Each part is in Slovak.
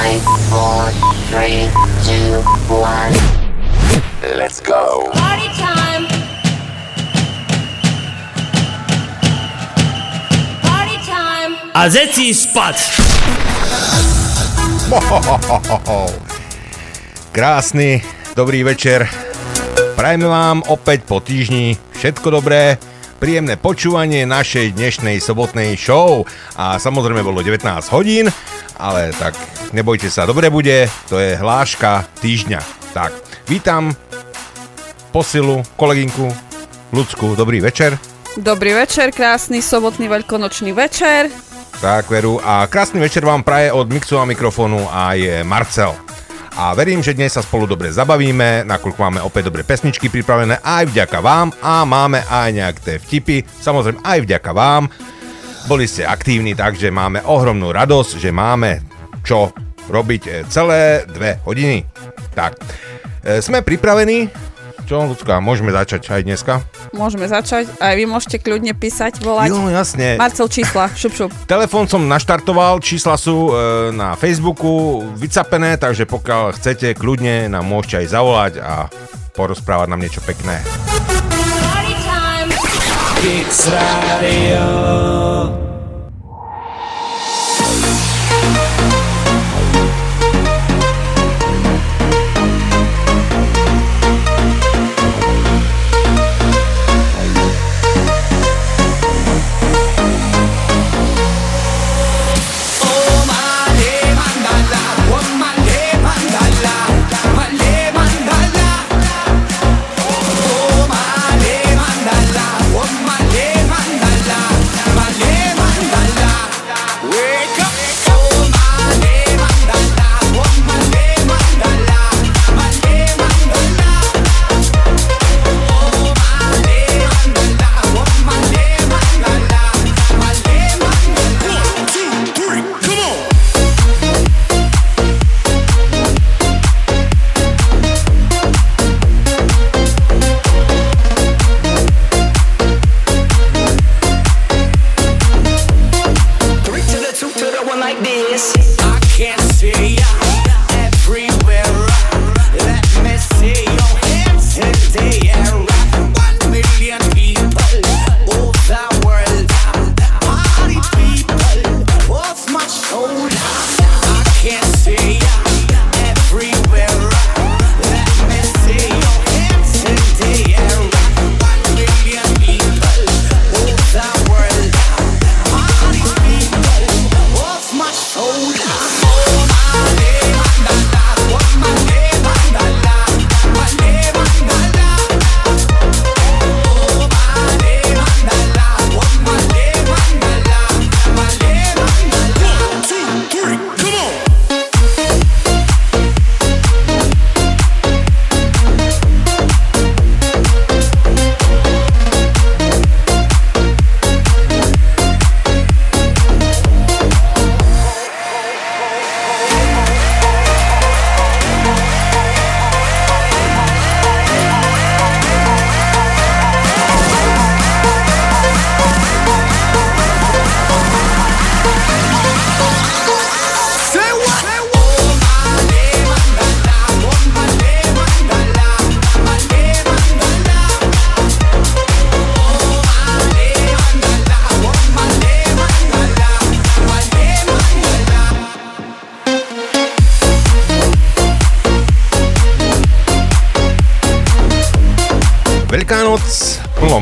Five, four, three, two, one. Let's go. Party time! Party time! A zeci spať! Krásny, dobrý večer. Prajme vám opäť po týždni všetko dobré, príjemné počúvanie našej dnešnej sobotnej show. A samozrejme bolo 19 hodín, ale tak nebojte sa, dobre bude, to je hláška týždňa. Tak, vítam posilu, kolegynku, ľudskú, dobrý večer. Dobrý večer, krásny sobotný veľkonočný večer. Tak, veru. A krásny večer vám praje od mixu a mikrofónu a je Marcel. A verím, že dnes sa spolu dobre zabavíme, nakoľko máme opäť dobré pesničky pripravené aj vďaka vám a máme aj nejaké vtipy, samozrejme aj vďaka vám. Boli ste aktívni, takže máme ohromnú radosť, že máme čo robiť e, celé dve hodiny. Tak, e, sme pripravení. Čo, ľudská, môžeme začať aj dneska? Môžeme začať. Aj vy môžete kľudne písať, volať. Jo, jasne. Marcel čísla, šup šup. Telefón som naštartoval, čísla sú e, na Facebooku vycapené, takže pokiaľ chcete, kľudne nám môžete aj zavolať a porozprávať nám niečo pekné. Party time! Kix Radio.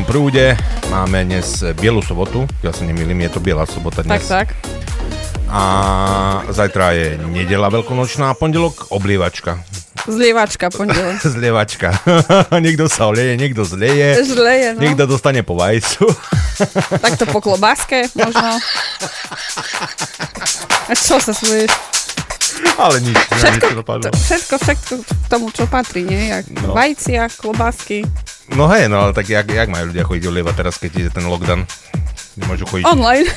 Prúde, máme dnes Bielu sobotu, ja sa nemýlim, je to Biela sobota Tak, dnes. tak. A zajtra je nedela veľkonočná, pondelok oblievačka. Zlievačka pondelok. Zlievačka. niekto sa oleje, niekto zleje, Žleje, no. niekto dostane po vajcu. Takto po klobáske možno. A čo sa smeješ? Ale nič, Všetko, nič to, všetko, všetko k tomu, čo patrí, nie? Jak No. vajcia, klobásky. No hej, no ale tak jak, jak majú ľudia chodiť olievať teraz, keď ide ten lockdown? Nemôžu chodiť. Online.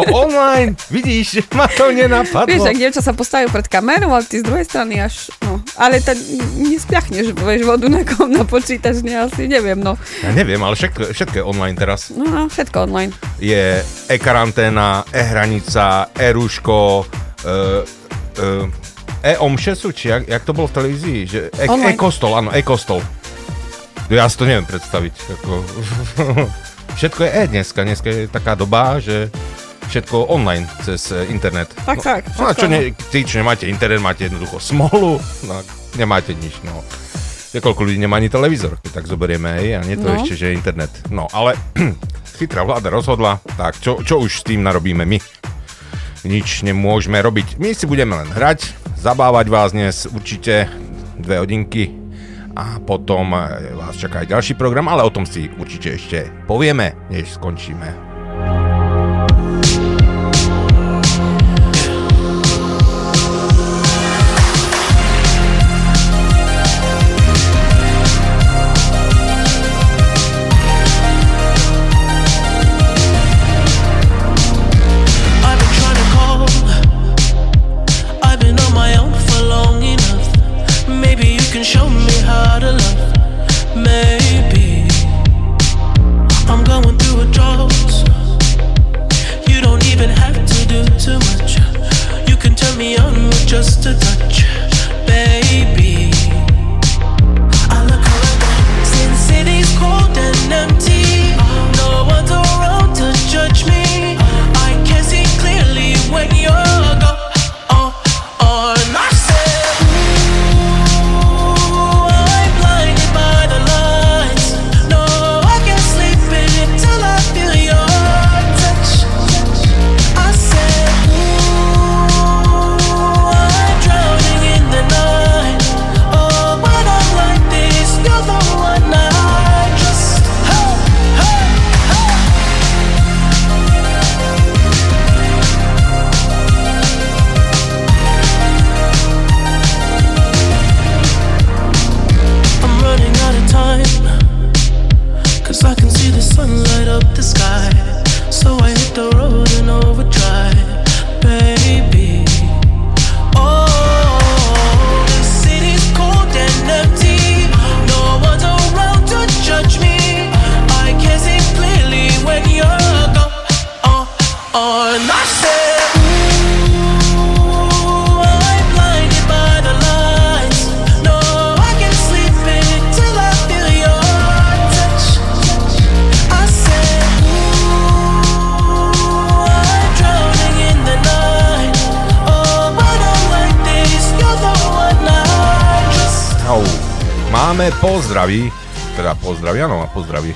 O, online, vidíš, ma to nenapadlo. Vieš, ak dievča sa postaví pred kamerou, ale ty z druhej strany až, no. Ale to nespiachneš, vieš, vodu na kom na počítač, ne, asi neviem, no. Ja neviem, ale všetko, všetko je online teraz. No, no, všetko online. Je e-karanténa, e-hranica, e-rúško, e, e, E-omše sú, či jak, jak to bolo v televízii? Že e- e-kostol, áno, e-kostol. Ja si to neviem predstaviť. Ako... všetko je e dneska. Dneska je taká doba, že všetko online cez e, internet. Tak, no, tak, No a všetko čo ne, tí, čo nemáte internet, máte jednoducho smolu, no, nemáte nič, no. Koľko ľudí nemá ani televízor, keď tak zoberieme, hej, a nie to No. ešte, že je internet. No, ale chytrá vláda rozhodla, tak čo, čo už s tým narobíme my? Nič nemôžeme robiť. My si budeme len hrať, zabávať vás dnes určite dve hodinky a potom e, vás čaká aj ďalší program, ale o tom si určite ešte povieme, než skončíme. Máme pozdraví, teda pozdraví, áno, má pozdraví.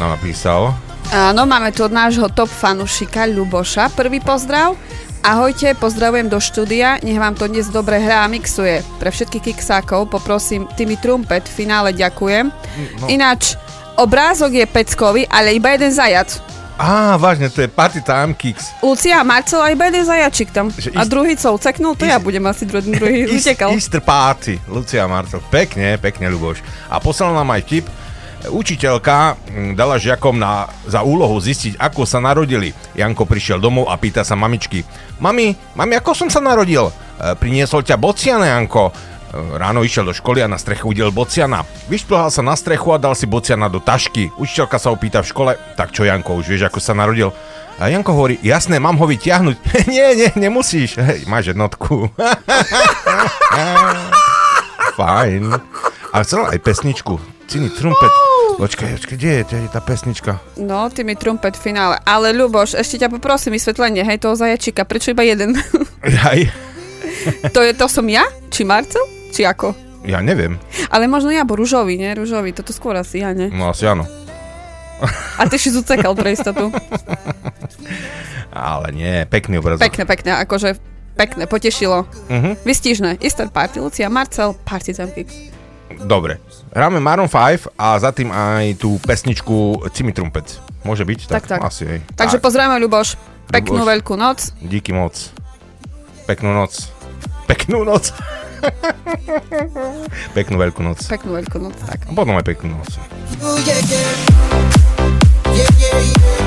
Nám napísal. Áno, máme tu od nášho top fanušika Ľuboša. Prvý pozdrav. Ahojte, pozdravujem do štúdia, nech vám to dnes dobre hrá a mixuje. Pre všetkých kiksákov poprosím Timmy Trumpet, v finále ďakujem. No. Ináč, obrázok je peckový, ale iba jeden zajac. Á, vážne, to je Party Time Kicks. Lucia a Marcela iba jeden zajačik tam. Že A ist- druhý co uceknul, to ist- ja budem asi druhý, druhý East- utekal. Easter Party, Lucia Marcel. Pekne, pekne, Ľuboš. A poslal nám aj tip. Učiteľka mm, dala žiakom na, za úlohu zistiť, ako sa narodili. Janko prišiel domov a pýta sa mamičky. Mami, mami, ako som sa narodil? E, priniesol ťa bociana, Janko. Ráno išiel do školy a na streche udiel bociana. Vyšplhal sa na strechu a dal si bociana do tašky. Učiteľka sa ho pýta v škole, tak čo Janko, už vieš, ako sa narodil? A Janko hovorí, jasné, mám ho vyťahnuť. nie, nie, nemusíš. Hej, máš jednotku. Fajn. A chcel aj pesničku. Cini trumpet. Počkaj, počkaj, kde je, kde je tá pesnička? No, Timmy Trumpet v finále. Ale Ľuboš, ešte ťa poprosím vysvetlenie, hej, toho zajačika. Prečo iba jeden? Jaj, to, je, to som ja? Či Marcel? Či ako? ja neviem. Ale možno ja, bo rúžový, nie? Rúžový, toto skôr asi ja, nie? No asi áno. A ty si zucekal pre istotu. Ale nie, pekný obrazok. Pekné, pekné, akože pekné, potešilo. Mhm. Vystížne. Easter Party, Lucia, Marcel, Time Kicks. Dobre. Hráme Maroon 5 a za tým aj tú pesničku Cimi Trumpet. Môže byť? Tak, tak. Asi, hej. Takže tak. pozdravujeme, Ľuboš. Peknú Ľuboš. veľkú noc. Díky moc. Peknú noc. Peknú noc. Peknú veľkú noc. Peknú veľkú noc, tak. A potom aj peknú noc. I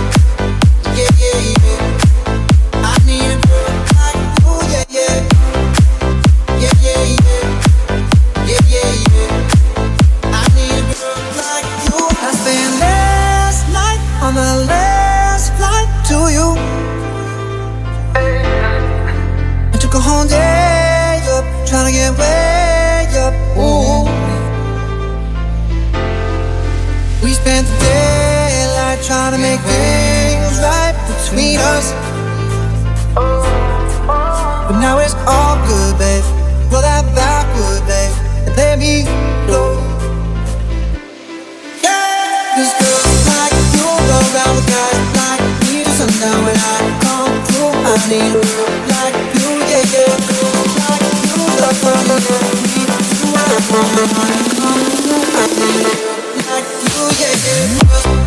spent the daylight trying to make things right between us. But now it's all good, babe. Roll that backward, babe, and let me go. Yeah, this like you go around with guys like me to sundown when I come through. I need a girl like you, yeah, yeah. Like you, yeah, yeah.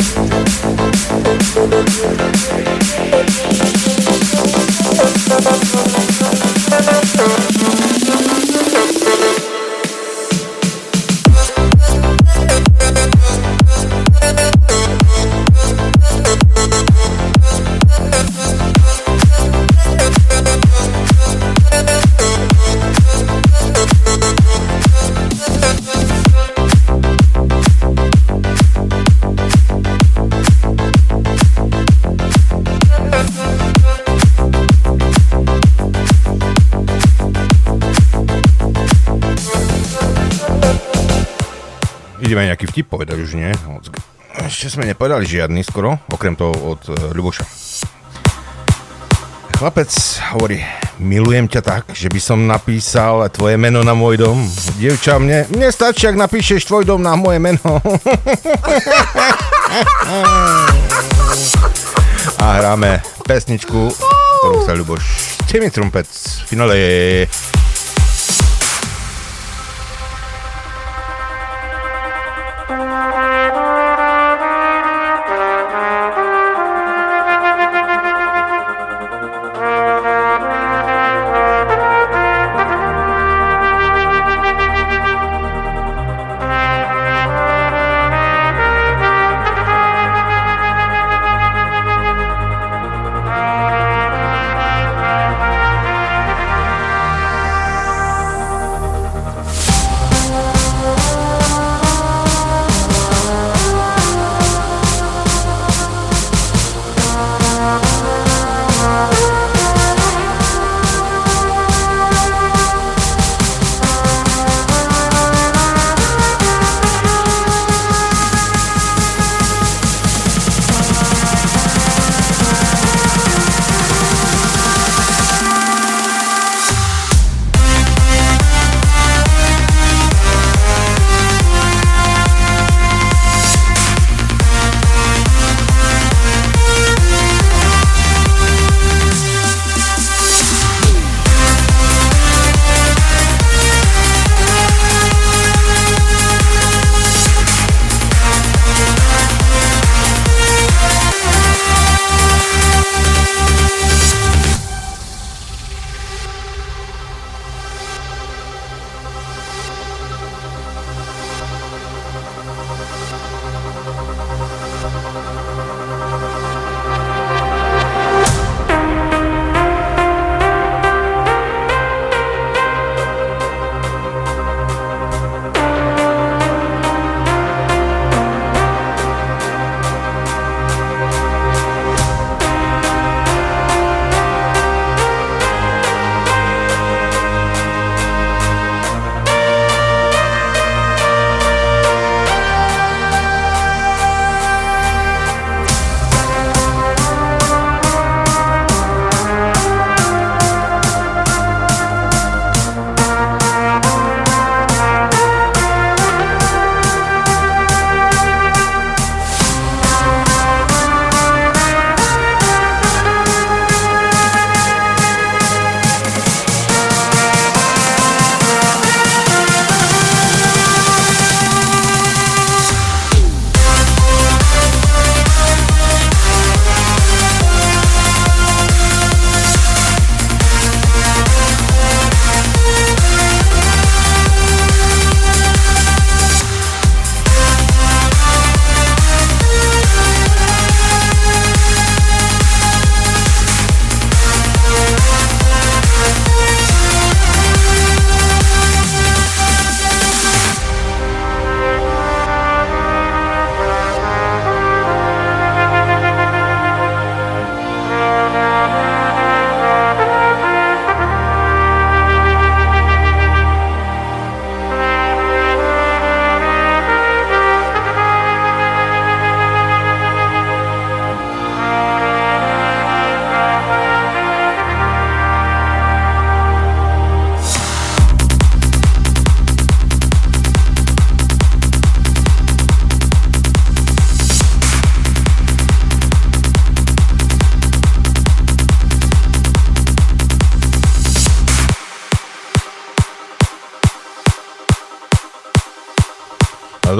vtip povedať už, nie? Ešte sme nepovedali žiadny skoro, okrem toho od uh, Ľuboša. Chlapec hovorí, milujem ťa tak, že by som napísal tvoje meno na môj dom. Dievča, mne, mne stačí, ak napíšeš tvoj dom na moje meno. A hráme pesničku, ktorú sa Ľuboš Timmy Trumpet v finále.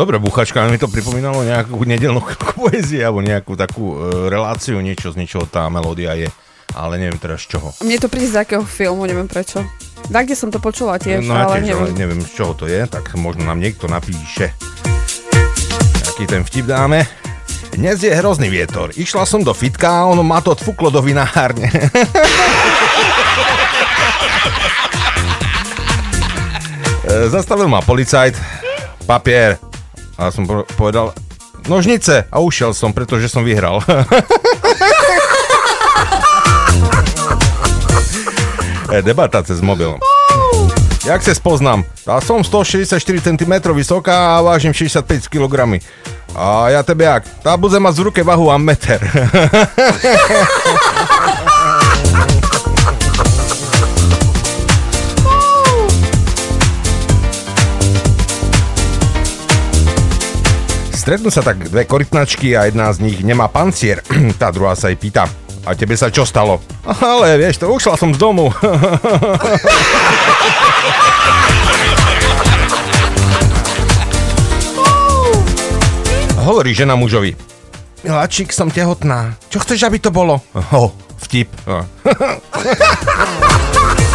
Dobre, buchačka, mi to pripomínalo nejakú nedelnú poézie alebo nejakú takú e, reláciu, niečo z niečoho tá melódia je. Ale neviem teraz z čoho. Mne to príde z akého filmu, neviem prečo. Tak, kde som to počula tiež, no ja ale tiež, neviem. ale neviem z čoho to je, tak možno nám niekto napíše. Aký ten vtip dáme? Dnes je hrozný vietor. Išla som do fitka a ono ma to odfúklo do vinárne. E, Zastavil ma policajt, papier. A som po- povedal, nožnice. A ušiel som, pretože som vyhral. E, Debata cez mobil. Jak se spoznám? Ja som 164 cm vysoká a vážim 65 kg. A ja tebe jak? Tá bude mať v ruke vahu a meter. Stretnú sa tak dve korytnačky a jedna z nich nemá pancier. Tá druhá sa jej pýta. A tebe sa čo stalo? Ale vieš, to ušla som z domu. Hovorí žena mužovi. Miláčik, som tehotná. Čo chceš, aby to bolo? Ho, vtip.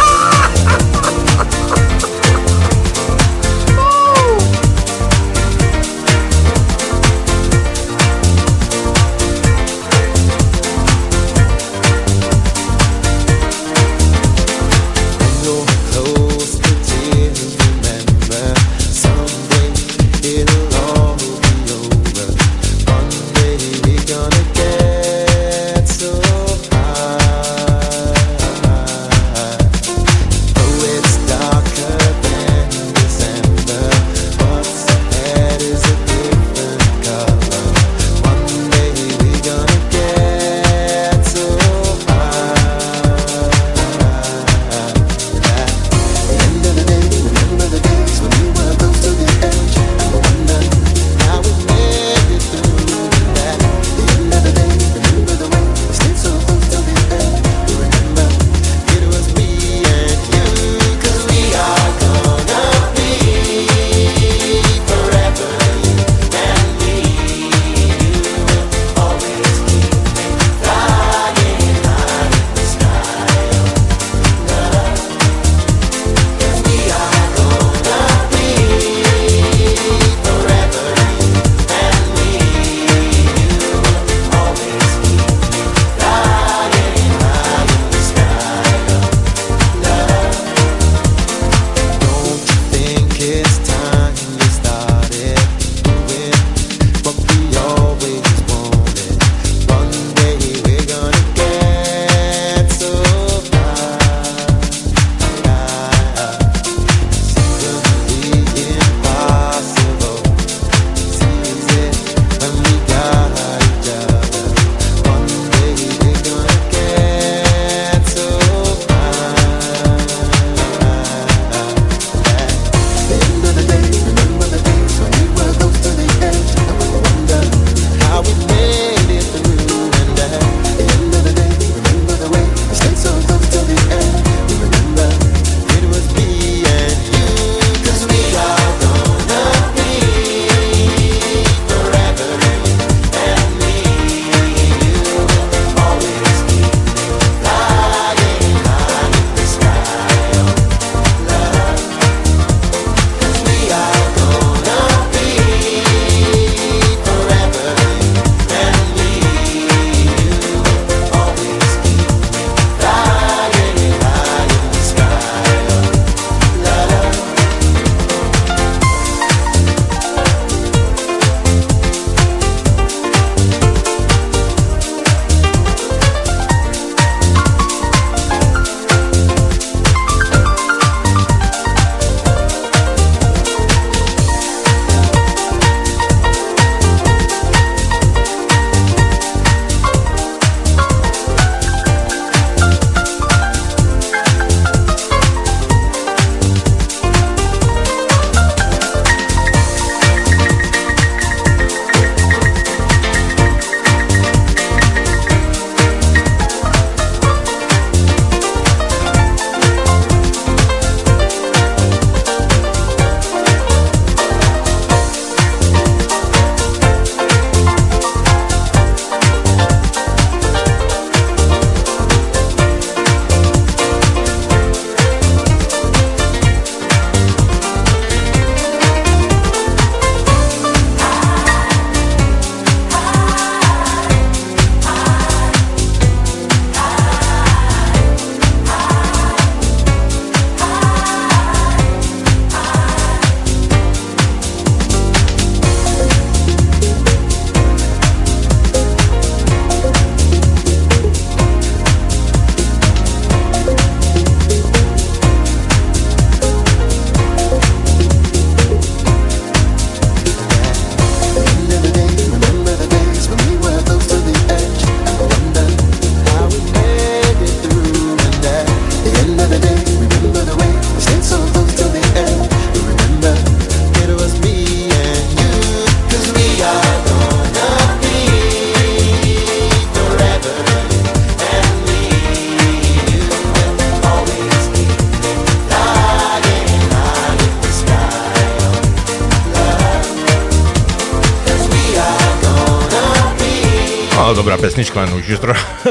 dobrá pesnička, len už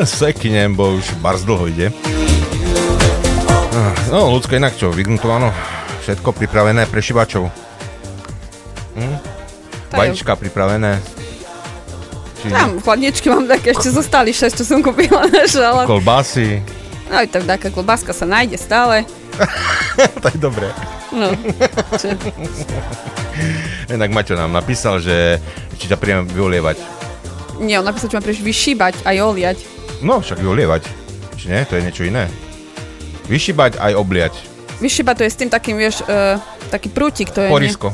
seknem, bo už bars dlho ide. Ah, No, ľudské inak čo, vygnutováno, všetko pripravené pre šivačov. Hm? Vajíčka pripravené. Či Tam chladničky mám také, ešte zostali 6, čo som kúpila na šalát. kolbásy. No aj tak taká klobáska sa nájde stále. to je dobré. No, čo? Inak Maťo nám napísal, že či ťa príjem vyolievať. Nie, on napísal, čo mám príliš vyšíbať aj oliať. No, však vyolievať. Či nie? To je niečo iné. Vyšibať aj obliať. Vyšíbať to je s tým takým, vieš, uh, taký prútik to je. nie? Porisko.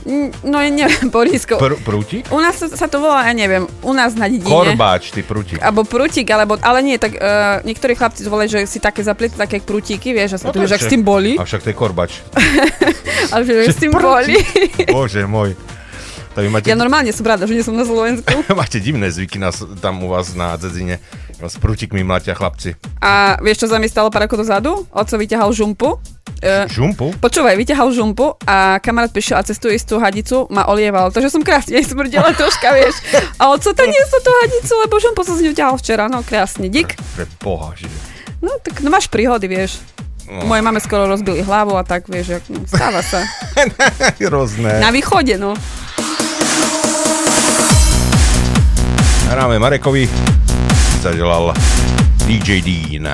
Mm, No ja neviem, porisko. Pr- prútik? U nás sa, to volá, ja neviem, u nás na dedine. Korbáč, ty prútik. Alebo prútik, alebo, ale nie, tak uh, niektorí chlapci to volajú, že si také zaplietli také prútiky, vieš, a sa No to, že ak s však- tým boli, A však to je korbač. ale že, že s tým boli. Bože môj. Vy máte, Ja normálne som rada, že nie som na Slovensku. máte divné zvyky na, tam u vás na Dzedzine. S prútikmi mlatia chlapci. A vieš, čo sa mi stalo pár rokov dozadu? Oco vyťahal žumpu. Uh, Žumpu? Počúvaj, vyťahal žumpu a kamarát prišiel a cez tú istú hadicu ma olieval. Takže som krásne smrdela troška, vieš. A oco to nie tú hadicu, lebo žumpu som z ňu ťahal včera. No krásne, dík. Pre boha, že... No tak no máš príhody, vieš. No. Moje mame skoro rozbili hlavu a tak, vieš, jak, no, stáva sa. Hrozné. Na východe, no. Hráme Marekovi. Zaželal DJ Dean.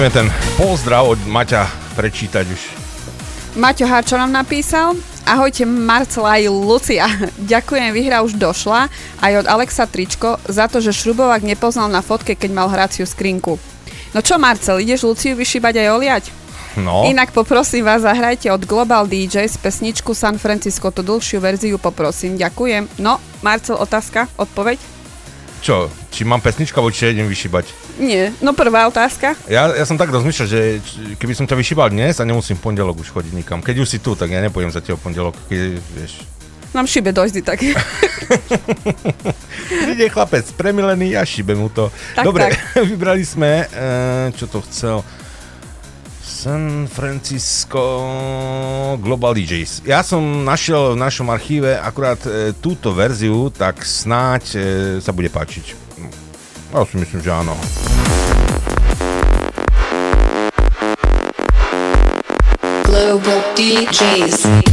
Ideme ten pozdrav od Maťa prečítať už. Maťo Harčo nám napísal. Ahojte Marcela aj Lucia. Ďakujem, vyhra už došla aj od Alexa Tričko za to, že šrubovák nepoznal na fotke, keď mal hraciu skrinku. No čo Marcel, ideš Luciu vyšibať aj oliať? No, Inak poprosím vás, zahrajte od Global DJs pesničku San Francisco, tú dlhšiu verziu poprosím. Ďakujem. No, Marcel, otázka, odpoveď? čo, či mám pesničku, alebo či idem vyšibať? Nie. No prvá otázka. Ja, ja som tak rozmýšľal, že keby som ťa vyšibal dnes a nemusím pondelok už chodiť nikam. Keď už si tu, tak ja nepôjdem za teba pondelok, keď, vieš. Nám šibe dojsť tak. Príde chlapec premilený a šibe mu to. Tak, Dobre, tak. vybrali sme, e, čo to chcel, San Francisco Global DJs. Ja som našiel v našom archíve akurát e, túto verziu, tak snáď e, sa bude páčiť. Ja si myslím, že áno. Global DJs.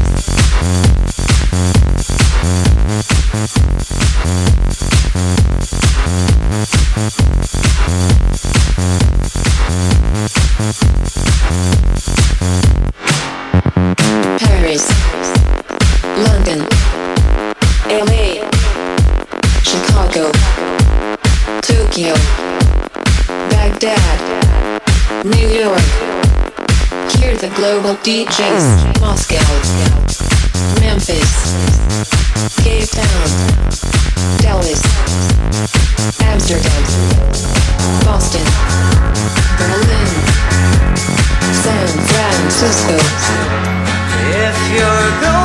Francisco. If you're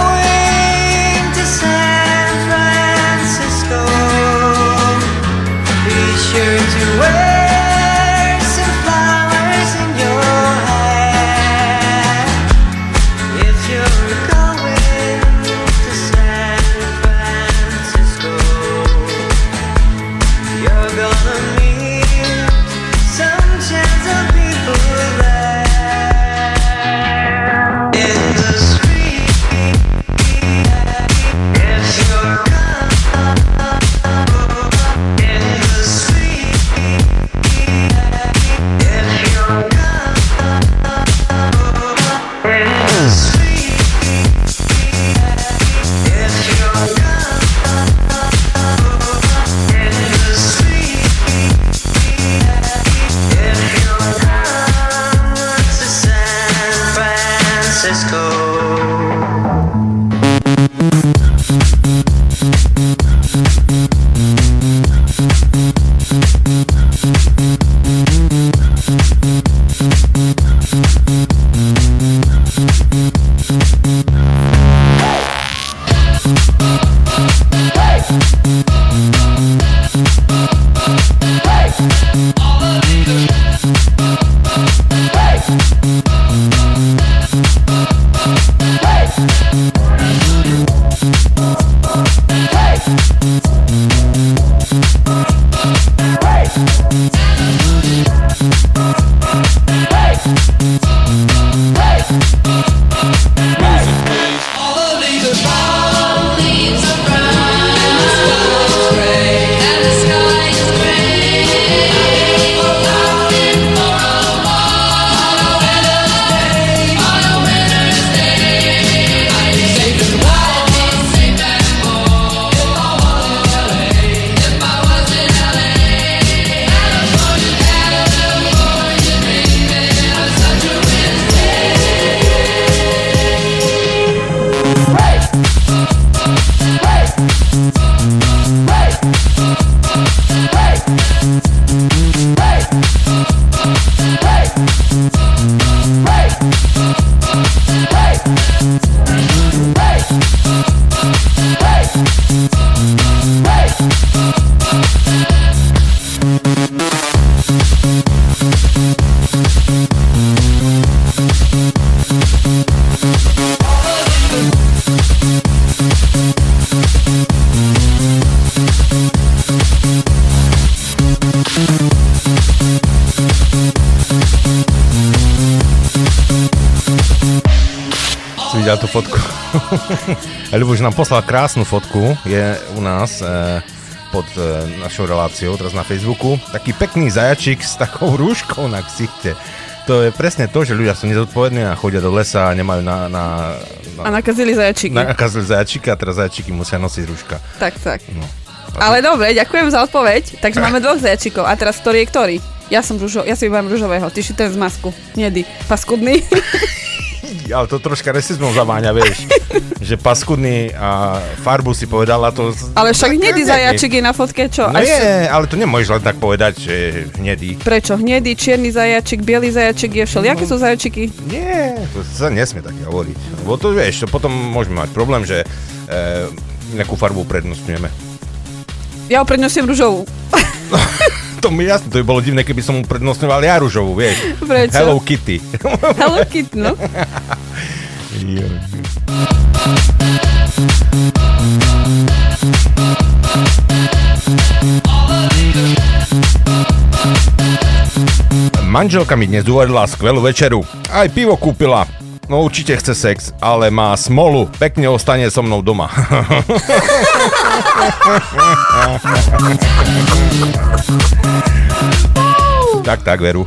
Ľuboš nám poslal krásnu fotku, je u nás e, pod e, našou reláciou, teraz na Facebooku, taký pekný zajačik s takou rúškou na ksichte. To je presne to, že ľudia sú nezodpovední a chodia do lesa a nemajú na... na, A nakazili zajačiky. nakazili zajačika a teraz zajačiky musia nosiť rúška. Tak, tak. No. Ale dobre, ďakujem za odpoveď. Takže máme dvoch zajačikov. A teraz ktorý je ktorý? Ja som ružo, ja si vyberám ružového. Ty si ten z masku. Nedy. Paskudný. Ale to troška rasizmom zaváňa, vieš. Že paskudný a farbu si povedala to... Ale však hnedý zajačik je na fotke, čo? No Až- je, ale to nemôžeš len tak povedať, že hnedý. Prečo? Hnedý, čierny zajačik, biely zajačik je všel. Jaké sú zajačiky? Nie, to sa nesmie tak hovoriť. Lebo to vieš, to potom môžeme mať problém, že e, nejakú farbu prednostňujeme. Ja uprednostňujem ružovú. To mi jasne, to by bolo divné, keby som mu prednostňoval ja ružovú, vieš. Prečo? Hello Kitty. Hello Kitty, no. Manželka mi dnes uvarila skvelú večeru. Aj pivo kúpila. No určite chce sex, ale má smolu. Pekne ostane so mnou doma. tak, tak, veru.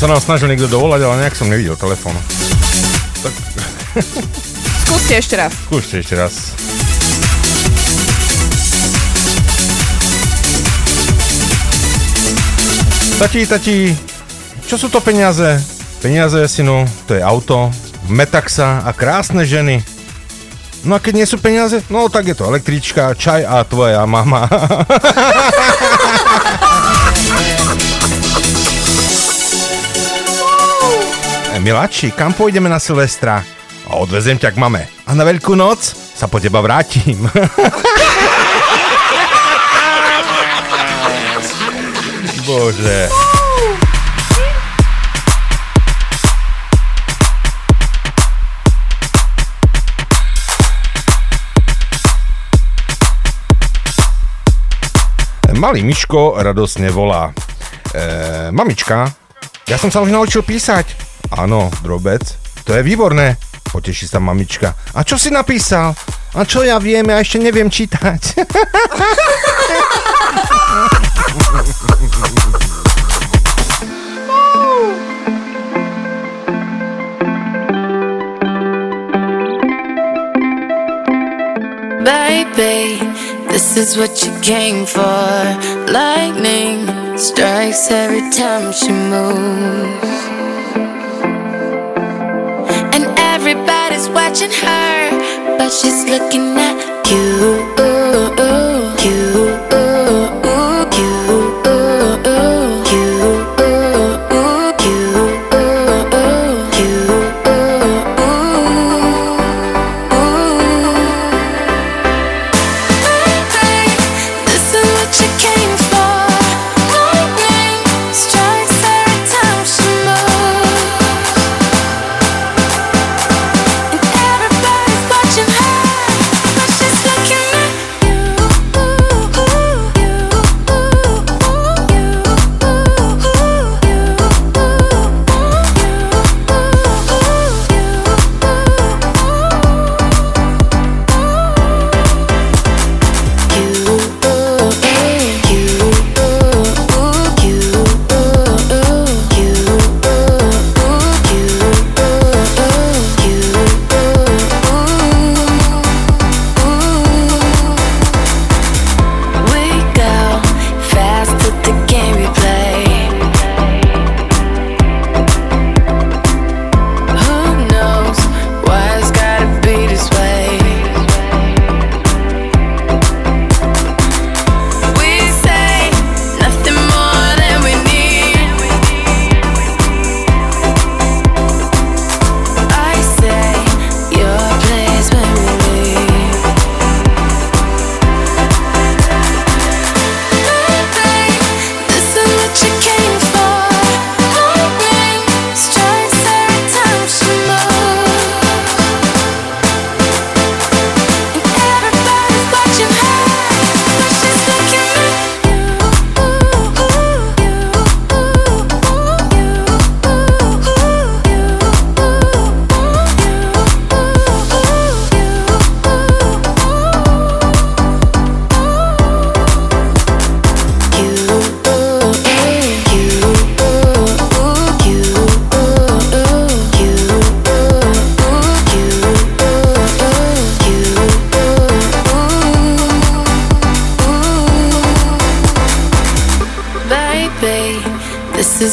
Sa nám snažil niekto dovolať, ale nejak som nevidel telefón. Skúste ešte raz. Skúšte ešte raz. Tati, tati, čo sú to peniaze? Peniaze, synu, to je auto, metaxa a krásne ženy. No a keď nie sú peniaze, no tak je to električka, čaj a tvoja mama. Miláči, kam pôjdeme na Silvestra? A odvezem ťa k mame. A na Veľkú noc sa po teba vrátim. Bože. Malý Miško radosne volá. E, mamička, ja som sa už naučil písať. Áno, drobec. To je výborné. Poteší sa mamička. A čo si napísal? A čo ja viem, ja ešte neviem čítať. Baby, this is what you came for. Lightning strikes every time she moves. Watching her, but she's looking at you.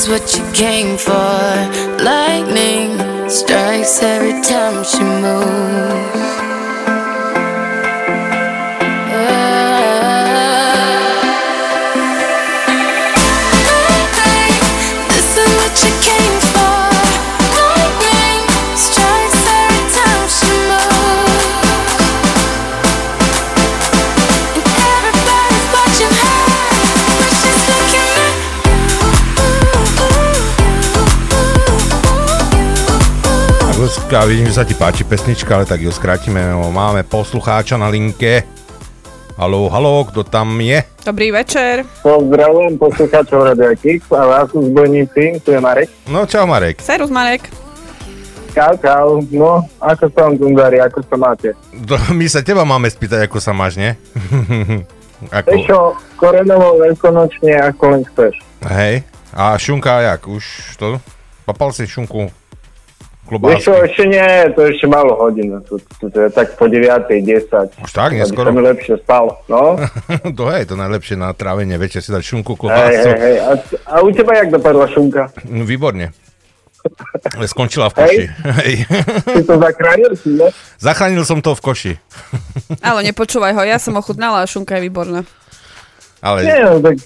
What you Ľudská, vidím, že sa ti páči pesnička, ale tak ju skrátime. Máme poslucháča na linke. Haló, haló, kto tam je? Dobrý večer. Pozdravujem poslucháčov Radio Kix a vás sú zbojníci, tu je Marek. No, čau Marek. Serus Marek. Čau, čau. No, ako sa vám tu darí, ako sa máte? My sa teba máme spýtať, ako sa máš, nie? Ako, čo, korenovo veľkonočne, ako len chceš. hej, A šunka, jak? Už to? Papal si šunku Vieš klobásky? ešte nie, to je ešte málo hodín. To, to, to je tak po 9. 10. Už tak, Aby neskoro? sa mi lepšie spal. No. to je to najlepšie na trávenie, večer si dať šunku, hej, klobásu. hej, hej. A, a u teba jak dopadla šunka? No, výborne. Skončila v koši. Hej. Ty to zachránil si, ne? Zachránil som to v koši. Ale nepočúvaj ho, ja som ochutnala a šunka je výborná. Ale Nie, no tak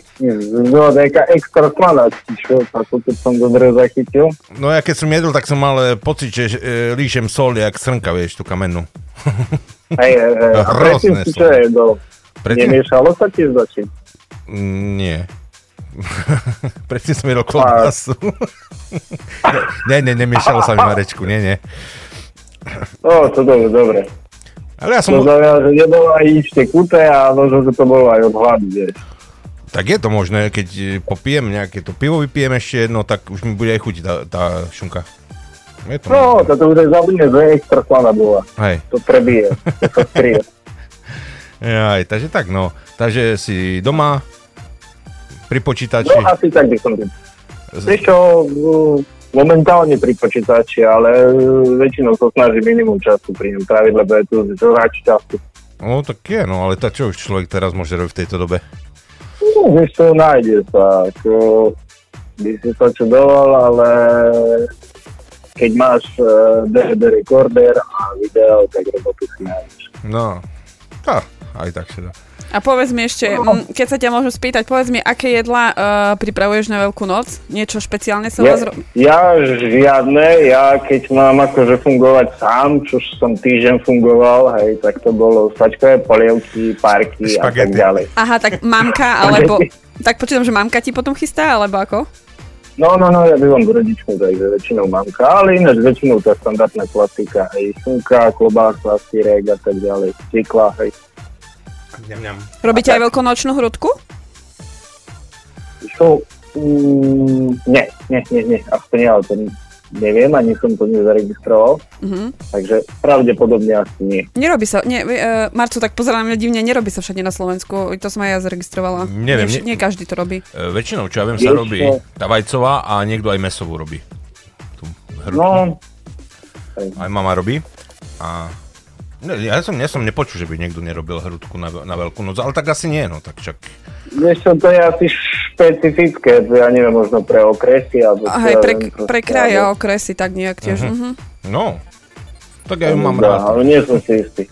no, taká extra slana, čo, ako keď som dobre zachytil. No ja keď som jedol, tak som mal e, pocit, že e, líšem sol jak srnka, vieš, tú kamennú. Hej, hej, hej. A predtým si čo jedol? Predtým? Nemiešalo sa ti začím? Mm, Nie. Predtým som jedol klobásu. nie, nie, nemiešalo sa mi Marečku, nie, nie. O, to dobre, dobre. Ale ja To som... znamená, že nebolo aj nič tekuté a možno, že to bolo aj od vieš. Tak je to možné, keď e, popijem nejaké to pivo, vypijem ešte jedno, tak už mi bude aj chutiť tá, tá šunka. Je to No, toto už aj zabudne, že extra slana bola. Hej. To prebije, to sa skrie. Aj, takže tak, no. Takže si doma pri počítači. No, asi tak by som to. Vieš čo, momentálne pri počítači, ale mm, väčšinou sa snažím minimum času pri ňom tráviť, lebo je tu žohač času. No tak je, no ale tak čo už človek teraz môže robiť v tejto dobe? No, vieš čo, nájde sa, ako by si sa čudoval, ale keď máš uh, DVD recorder a video, tak robotu si nájdeš. No, tá, aj tak sa dá. A povedz mi ešte, mm, keď sa ťa môžem spýtať, povedz mi, aké jedlá uh, pripravuješ na Veľkú noc? Niečo špeciálne sa Ja, vás ro- ja žiadne, ja keď mám akože fungovať sám, čo som týždeň fungoval, hej, tak to bolo sačkové polievky, parky a tak Špagety. ďalej. Aha, tak mamka, alebo... Tak počítam, že mamka ti potom chystá, alebo ako? No, no, no, ja bývam s rodičmi, takže väčšinou mamka, ale ináč väčšinou tá standardná klasika, hej, šunka, klobása, syrek a tak ďalej, cykla, hej. Ňam, ňam. Robíte aj veľkonočnú hrudku? Čo? Mm, nie, nie, nie, nie, aspoň ja o tom neviem, ani som to nezaregistroval, Mhm. takže pravdepodobne asi nie. Nerobí sa, nie, uh, Marco, tak pozerám na mňa divne, nerobí sa všade na Slovensku, to som aj ja zaregistrovala. Neviem, nie, nie každý to robí. E, väčšinou, čo ja viem, sa robí tá vajcová a niekto aj mesovú robí. Tú. No, Aj mama robí. A ne, ja som, ja som nepočul, že by niekto nerobil hrudku na, na veľkú noc, ale tak asi nie, no tak čak. vieš čo, to je asi špecifické, ja neviem, možno pre okresy, alebo A čo hej, ja pre, proste, pre kraje a okresy, tak nejak tiež. Mhm. Mhm. No, tak ja ju mám Dá, rád. Ale nie som si istý.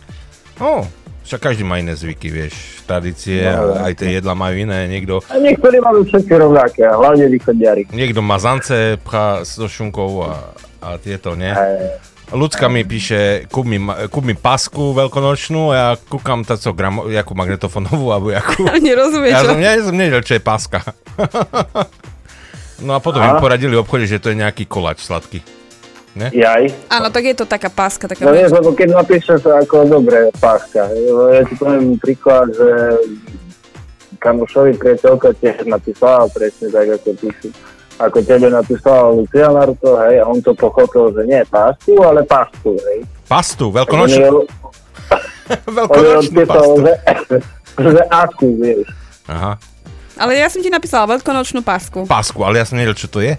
No, však každý má iné zvyky, vieš, tradície, No, a aj tie jedla majú iné, niekto, A niektorí majú všetky rovnaké, hlavne východňari. niekto má zance, pchá so šunkou a, a tieto, nie? Hej. Ľudská mi píše, kúp mi, kúp mi pasku veľkonočnú a ja kúkam tá co, gramo, jakú magnetofonovú, alebo jakú. Nerozumieš, Ja čo? som, ja som nevedel, čo je paska. no a potom mi Aha. poradili v obchode, že to je nejaký koláč sladký. Ne? Jaj. Áno, tak je to taká páska, taká No menšia. lebo keď napíšeš ako dobre, páska. Ja ti poviem príklad, že kamošovi priateľka tiež napísala presne tak, ako píšu. Ako tebe napísala Lucia Narto, hej, a on to pochopil, že nie pásku, ale pásku, hej. Pastu, On veľkonočnú, veľkonočnú pastu. že, že akú, vieš. Aha, Ale ja som ti napísala veľkonočnú pásku. pasku, ale ja som nevedel, čo to je.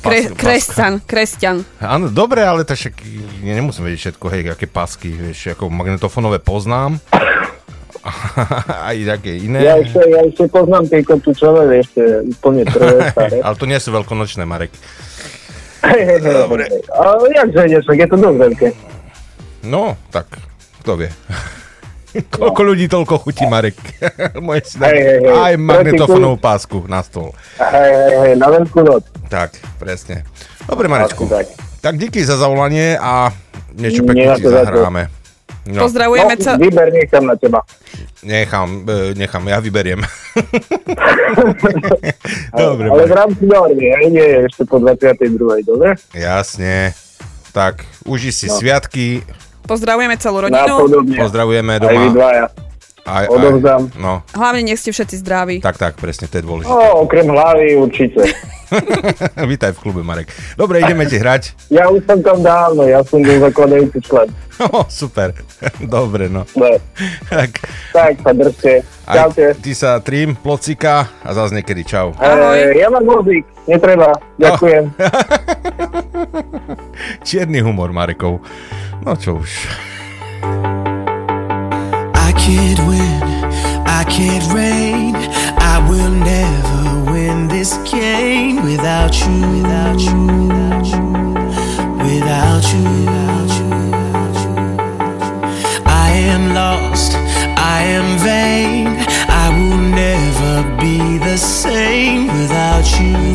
Kre, kresťan, kresťan. Áno, dobre, ale to však ja nemusím vedieť všetko, hej, aké pasky, vieš, ako magnetofonové poznám. aj také iné. Ja ešte, ja ešte poznám tie kotúčové, vieš, tie úplne prvé staré. ale to nie sú veľkonočné, Marek. Dobre. Ale jakže nie, je to dosť veľké. No, tak, kto vie. Koľko ľudí, toľko chutí, Marek. Moje si dať Hej, hej, hej. aj magnetofonovú pásku na stôl. Hej, hej, hej, na veľkú noc. Tak, presne. Dobre, Marečku. Tak. Tak díky za zavolanie a niečo na si zahráme. No, Pozdravujeme No, cel... vyber nechám na teba. nechám, e, nechám, ja vyberiem. Dobre, Ale v rámci normy, hej, nie je ešte po 22. dobre? Jasne. Tak, uži si No. sviatky, Pozdravujeme celú rodinu. Napodobne. pozdravujeme Aj vy doma dvaja. Aj, odovzdám. no, Hlavne nech ste všetci zdraví. tak, tak, presne, to je dôležité. No, okrem hlavy určite. Vítaj v klube, Marek. Dobre, ideme ti hrať. Ja už som tam dávno, ja som bol zakladajúci člen. Oh, super. Dobre, no. No, Tak, tak sa držte. aj Čaute. ty sa trím, plocika a zase niekedy čau. E, ja mám vozík, netreba. Ďakujem. Čierny humor, Marekov. No čo už. I can't win, I can't reign. I will never win this game without you, without you, without you, without you, without you. I am lost, I am vain. I will never be the same without you, without you,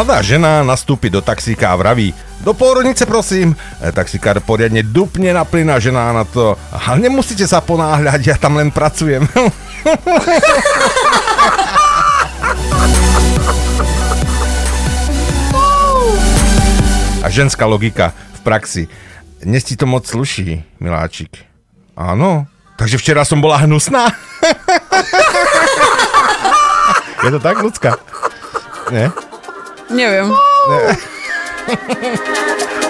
mladá žena nastúpi do taxíka a vraví, do pôrodnice prosím. E, taxikár poriadne dupne na plyn a žena na to, ale nemusíte sa ponáhľať, ja tam len pracujem. a ženská logika v praxi. Dnes ti to moc sluší, miláčik. Áno, takže včera som bola hnusná. Je to tak, ľudská? Nie? Neviem. Yeah.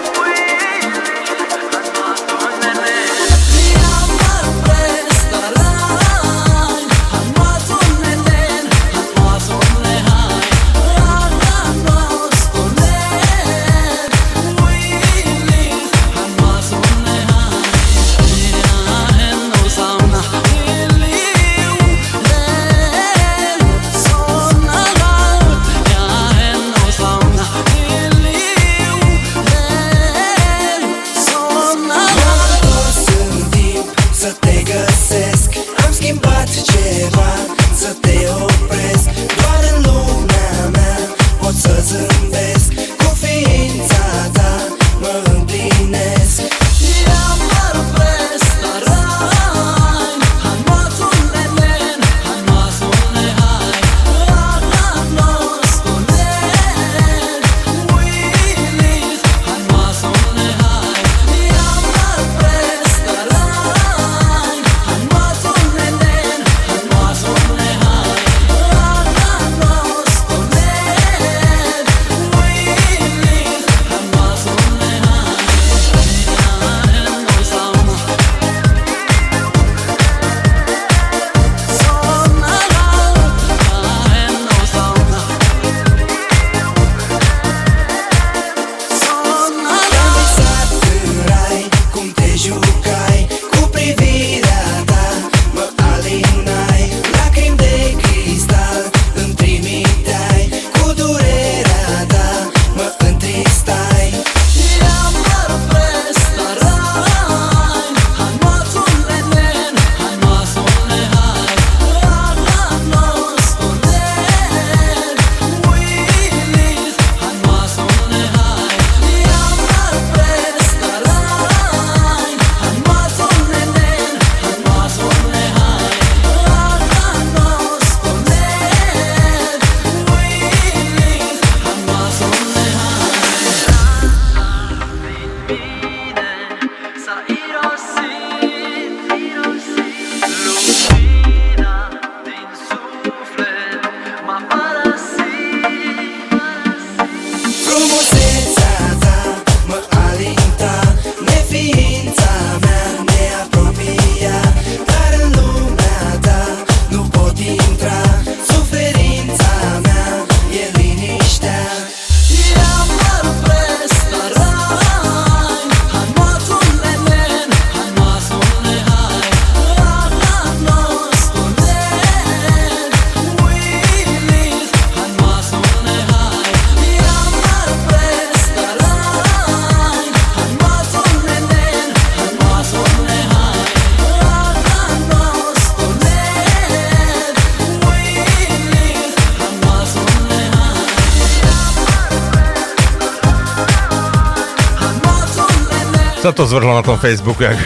to zvrhlo na tom Facebooku, jak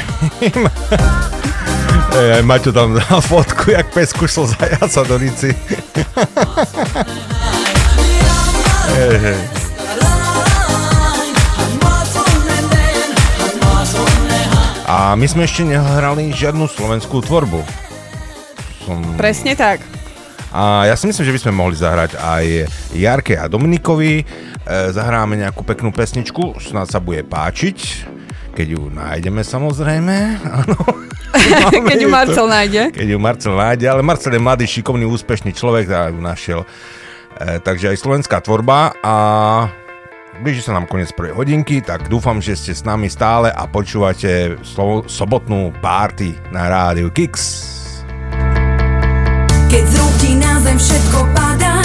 Ej, aj Maťo tam dal fotku, jak pes kušol zajaca do rici. Hej. A my sme ešte nehrali žiadnu slovenskú tvorbu. Som... Presne tak. A ja si myslím, že by sme mohli zahrať aj Jarke a Dominikovi. E, zahráme nejakú peknú pesničku, snad sa bude páčiť. Keď ju nájdeme samozrejme, áno. Máme Keď ju. Marcel nájde. Keď ju Marcel nájde, ale Marcel je mladý, šikovný, úspešný človek a ju našiel. E, takže aj slovenská tvorba a blíži sa nám koniec prvej hodinky, tak dúfam, že ste s nami stále a počúvate slo- sobotnú party na rádiu Kix. Keď z ti na zem všetko padá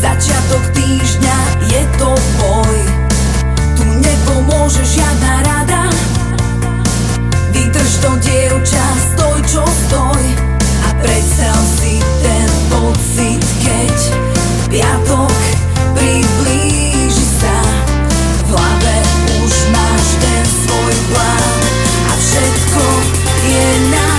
Začiatok týždňa je to boj nepomôže žiadna rada. Vydrž to dievča, stoj čo stoj. A predstav si ten pocit, keď Piatok priblíži sa. V hlave už máš ten svoj A všetko je na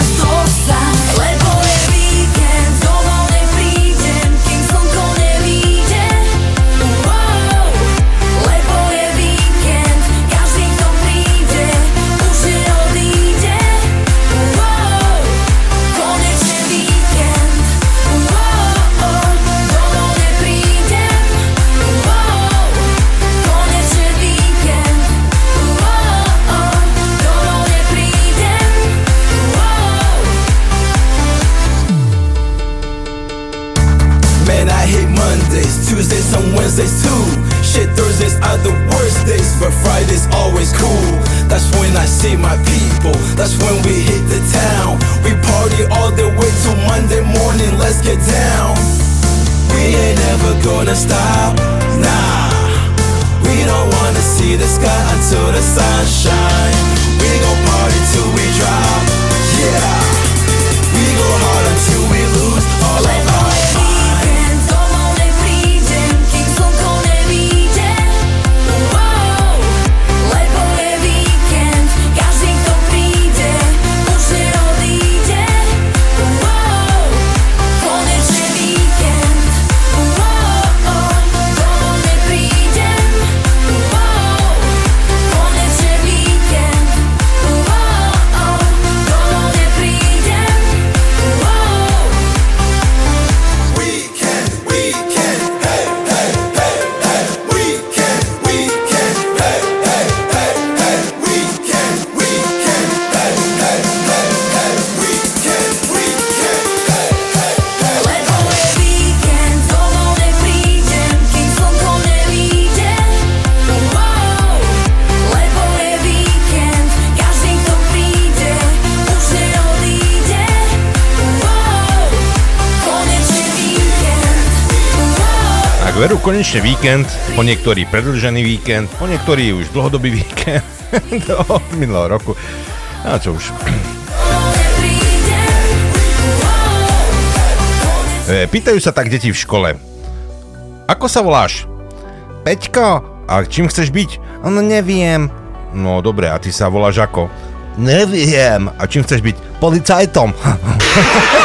that's when we hit the town. We party all the way till Monday morning, let's get down. We ain't ever gonna stop, nah. We don't wanna see the sky until the sun shine. Konečne víkend, po niektorý predlžený víkend, po niektorý už dlhodobý víkend od minulého roku. A čo už. E, Pýtajú sa tak deti v škole. Ako sa voláš? Peťko, a čím chceš byť? No neviem. No dobre, a ty sa voláš ako? Neviem. A čím chceš byť? Policajtom.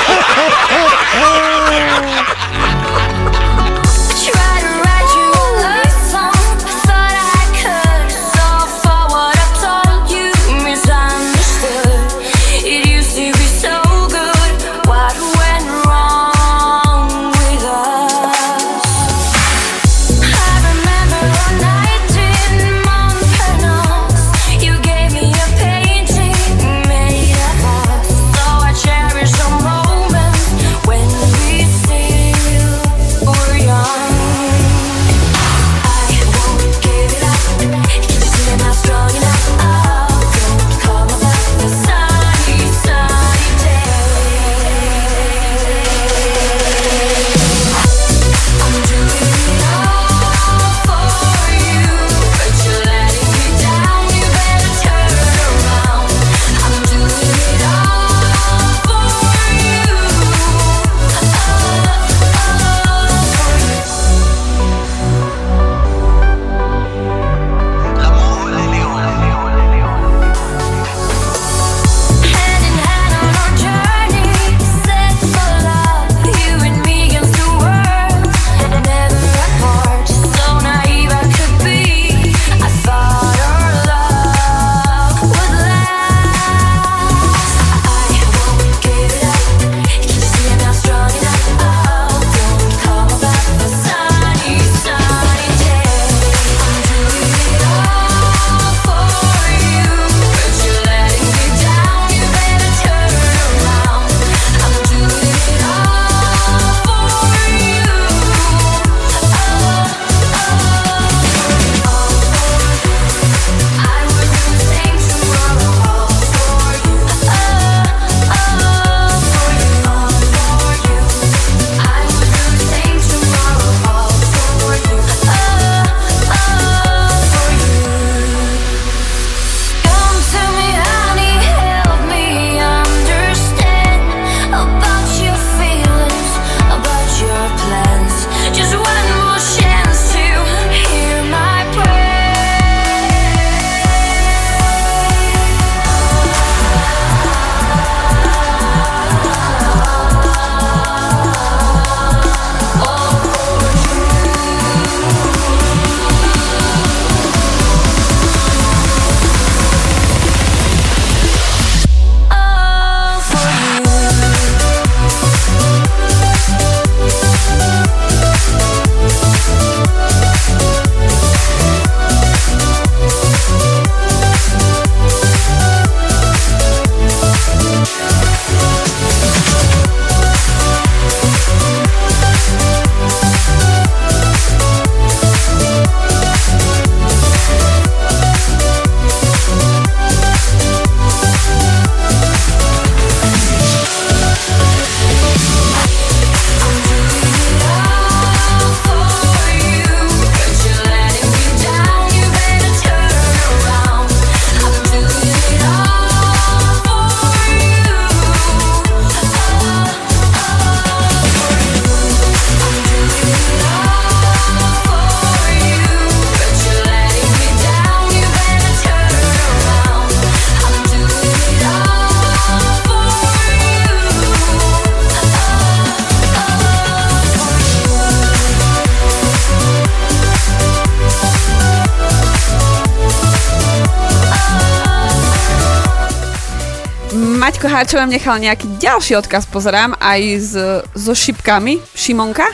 Háčo nám nechal nejaký ďalší odkaz, pozerám, aj s, so šipkami. Šimonka?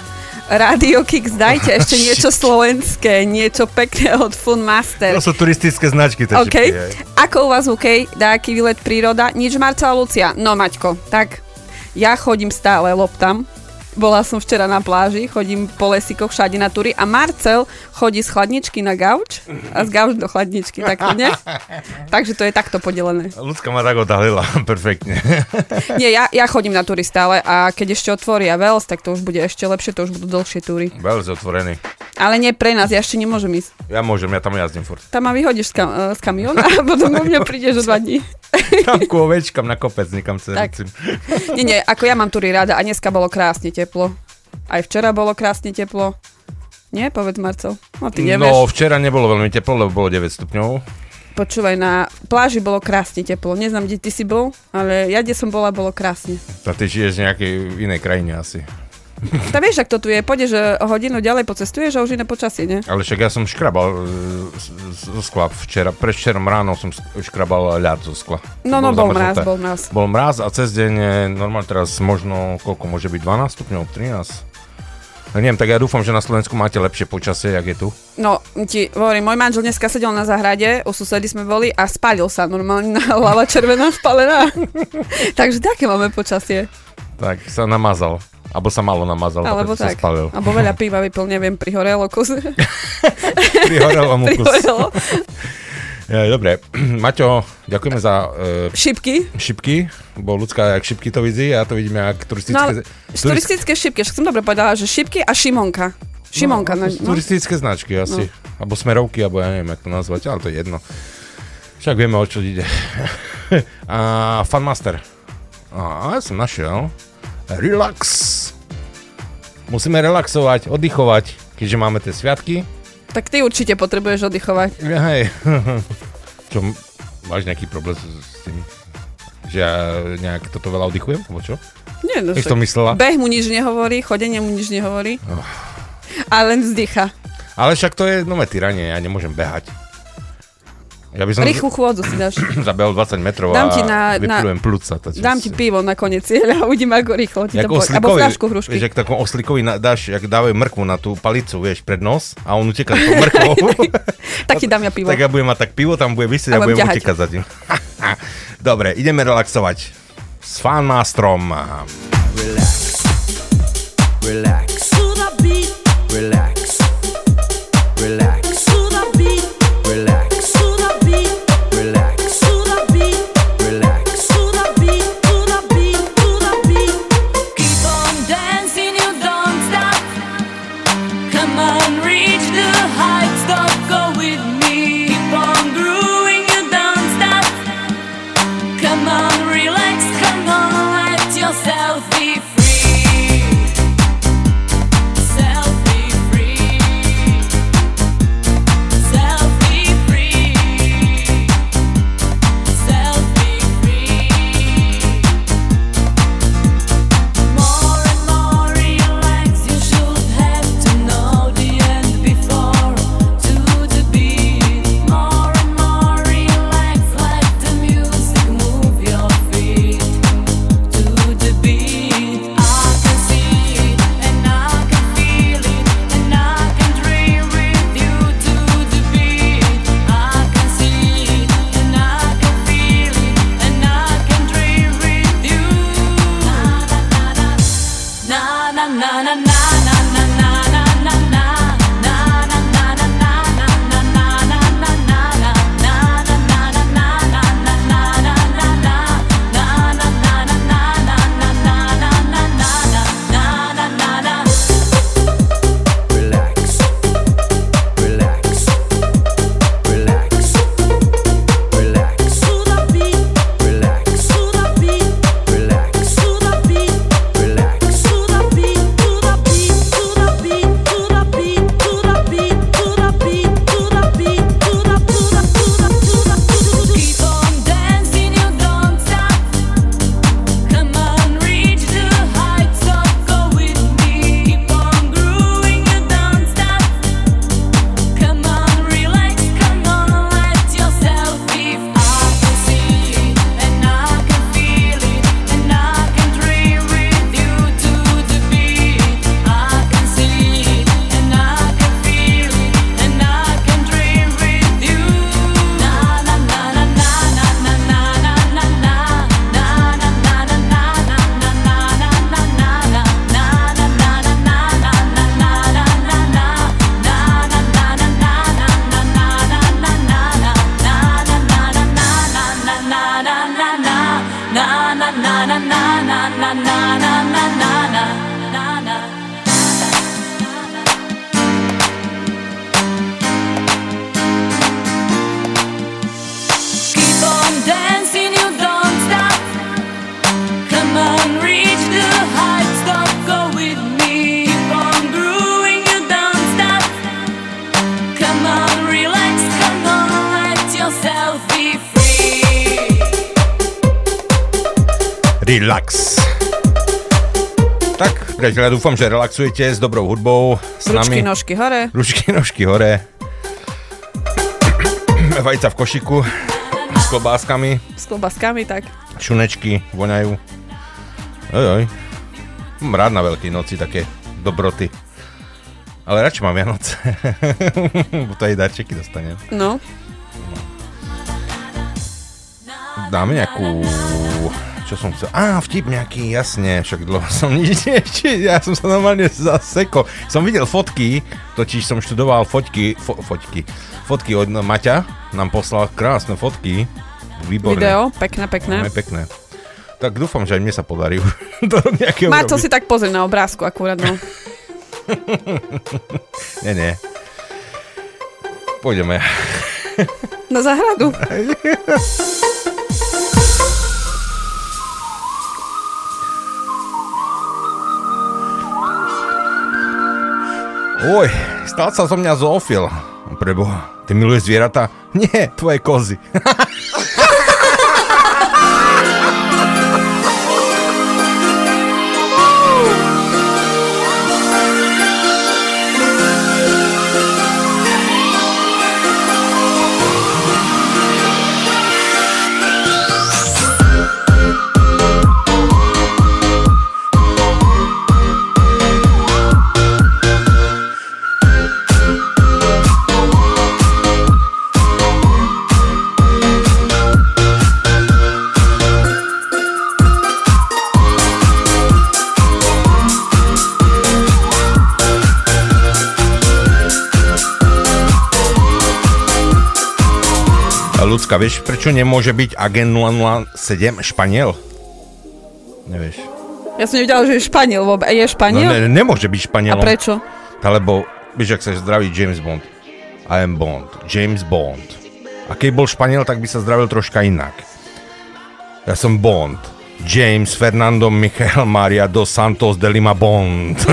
Radio Kix, dajte ešte niečo slovenské, niečo pekné od Fun Master. To sú turistické značky. tie OK. šipky. Ako u vás UK? Dáky výlet príroda? Nič Marcela Lucia? No Maťko, tak ja chodím stále loptam. Bola som včera na pláži, chodím po lesíkoch všade na túry a Marcel chodí z chladničky na gauč a z gauč do chladničky, tak nie? Takže to je takto podelené. Ľudská ma tak odhalila, perfektne. Nie, ja, ja chodím na túry stále a keď ešte otvoria Vels, tak to už bude ešte lepšie, to už budú dlhšie túry. Veľmi otvorený. Ale nie pre nás, ja ešte nemôžem ísť. Ja môžem, ja tam jazdím furt. Tam ma vyhodíš z, kam, eh, z kamiona a potom u mňa prídeš o dva dní. Tam ku ovečkam na kopec nikam sa Tak. Nie, nie, ako ja mám túry rada a dneska bolo krásne teplo. Aj včera bolo krásne teplo. Nie, povedz Marcel. No ty nevieš. No, včera nebolo veľmi teplo, lebo bolo 9 stupňov. Počúvaj, na pláži bolo krásne teplo. Neznám, kde ty si bol, ale ja, kde som bola, bolo krásne. A ty žiješ v nejakej inej krajine asi. Tak vieš, ak to tu je, pôjdeš eh, hodinu ďalej pocestuješ a už iné počasie, nie? Ale však ja som škrabal e, z- zo skla včera. Prečerom ráno som škrabal ľad zo skla. No, no, Bolo bol mraz, bol mraz. Bol mraz a cez deň normálne teraz možno, koľko môže byť, 12 stupňov, 13? No neviem, tak ja dúfam, že na Slovensku máte lepšie počasie, jak je tu. No, ti hovorím, môj manžel dneska sedel na zahrade, u susedy sme boli a spálil sa normálne na hlava červená spalená. Takže také máme počasie. Tak sa namazal. Alebo sa malo namazal, Alebo preto sa tak. spalil. Alebo veľa piva vypil, neviem, prihorelo kus. Prihorelo mu kus. Prihorelo. Dobre, Maťo, ďakujeme za e, Šipky. šipky, bo ľudská, jak šipky to vidí, ja to vidím jak No turistické... ale turistické šipky, však som dobre povedala, že šipky a Šimonka. Šimonka. No, No, no, turistické značky asi. No. Alebo smerovky, alebo ja neviem, jak to nazvať, ale to je jedno. Však vieme, o čo ide. a Funmaster. A ja som našiel. Relax. Musíme relaxovať, oddychovať, keďže máme tie sviatky. Tak ty určite potrebuješ oddychovať. Hej. čo, máš nejaký problém s, tým? Že ja nejak toto veľa oddychujem? Alebo čo? Nie, no to myslela? Beh mu nič nehovorí, chodenie mu nič nehovorí. A len vzdycha. Ale však to je nové tyranie, ja nemôžem behať. Ja by som Rýchlu chôdzu si dáš. zabehol 20 metrov Dám a ti na- na- plúca. To, Dám ti pivo na koniec cieľa a uvidím, ako rýchlo ti Jak to pôjde. Alebo fľašku hrušky. vieš, jak takom oslíkovi na- dáš, jak dávajú mrkvu na tú palicu, vieš, pred nos a on uteká s tou mrkvou. tak ti dám ja pivo. tak ja budem mať tak pivo, tam bude vysieť A a budem ťahať. utekať za tým. Dobre, ideme relaxovať s fanmastrom. Relax. Relax. Relax. Relax. Tak, priateľia, dúfam, že relaxujete s dobrou hudbou s Ručky, nami. nožky hore. Ručky, nožky hore. Vajca v košiku s klobáskami, S klobaskami, tak. šunečky voňajú. Oj, oj. Mám rád na Veľkej noci také dobroty. Ale radšej mám Vianoce. Bo to aj darčeky dostanem. No. Dáme nejakú... Čo som chcel? Á, vtip nejaký, jasne, však dlho som nič ešte, ja som sa normálne zasekol. Som videl fotky, totiž som študoval fotky, fo, fotky, fotky od Maťa, nám poslal krásne fotky, výborné. Video, pekné, pekné. Veľmi pekné. Tak dúfam, že aj mne sa podarí to nejakého Má to si tak pozri na obrázku akurát, no. Nie, nie. Pôjdeme. Na záhradu. Oj, stal sa zo mňa zoofil. Preboha, ty miluješ zvieratá? Nie, tvoje kozy. Ľudská, vieš, prečo nemôže byť agent 007 Španiel? Nevieš. Ja som nevedela, že je Španiel vôbec. Je No, Španiel? ne, nemôže byť A Španielom. prečo? Lebo, vieš, ak sa zdraví James Bond. I am Bond. James Bond. A keď bol Španiel, tak by sa zdravil troška inak. Ja som Bond. James Fernando Michael Maria dos Santos de Lima Bond.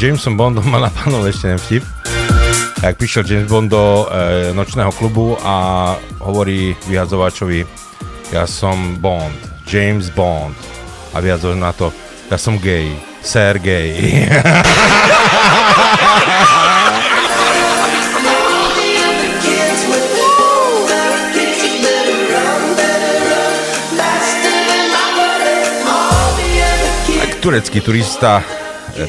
Jamesom Bondom má napadol ešte jeden vtip. Ak prišiel James Bond do e, nočného klubu a hovorí vyhazovačovi: ja som Bond, James Bond. A vyhadzovač na to, ja som gay, Sergej. turecký turista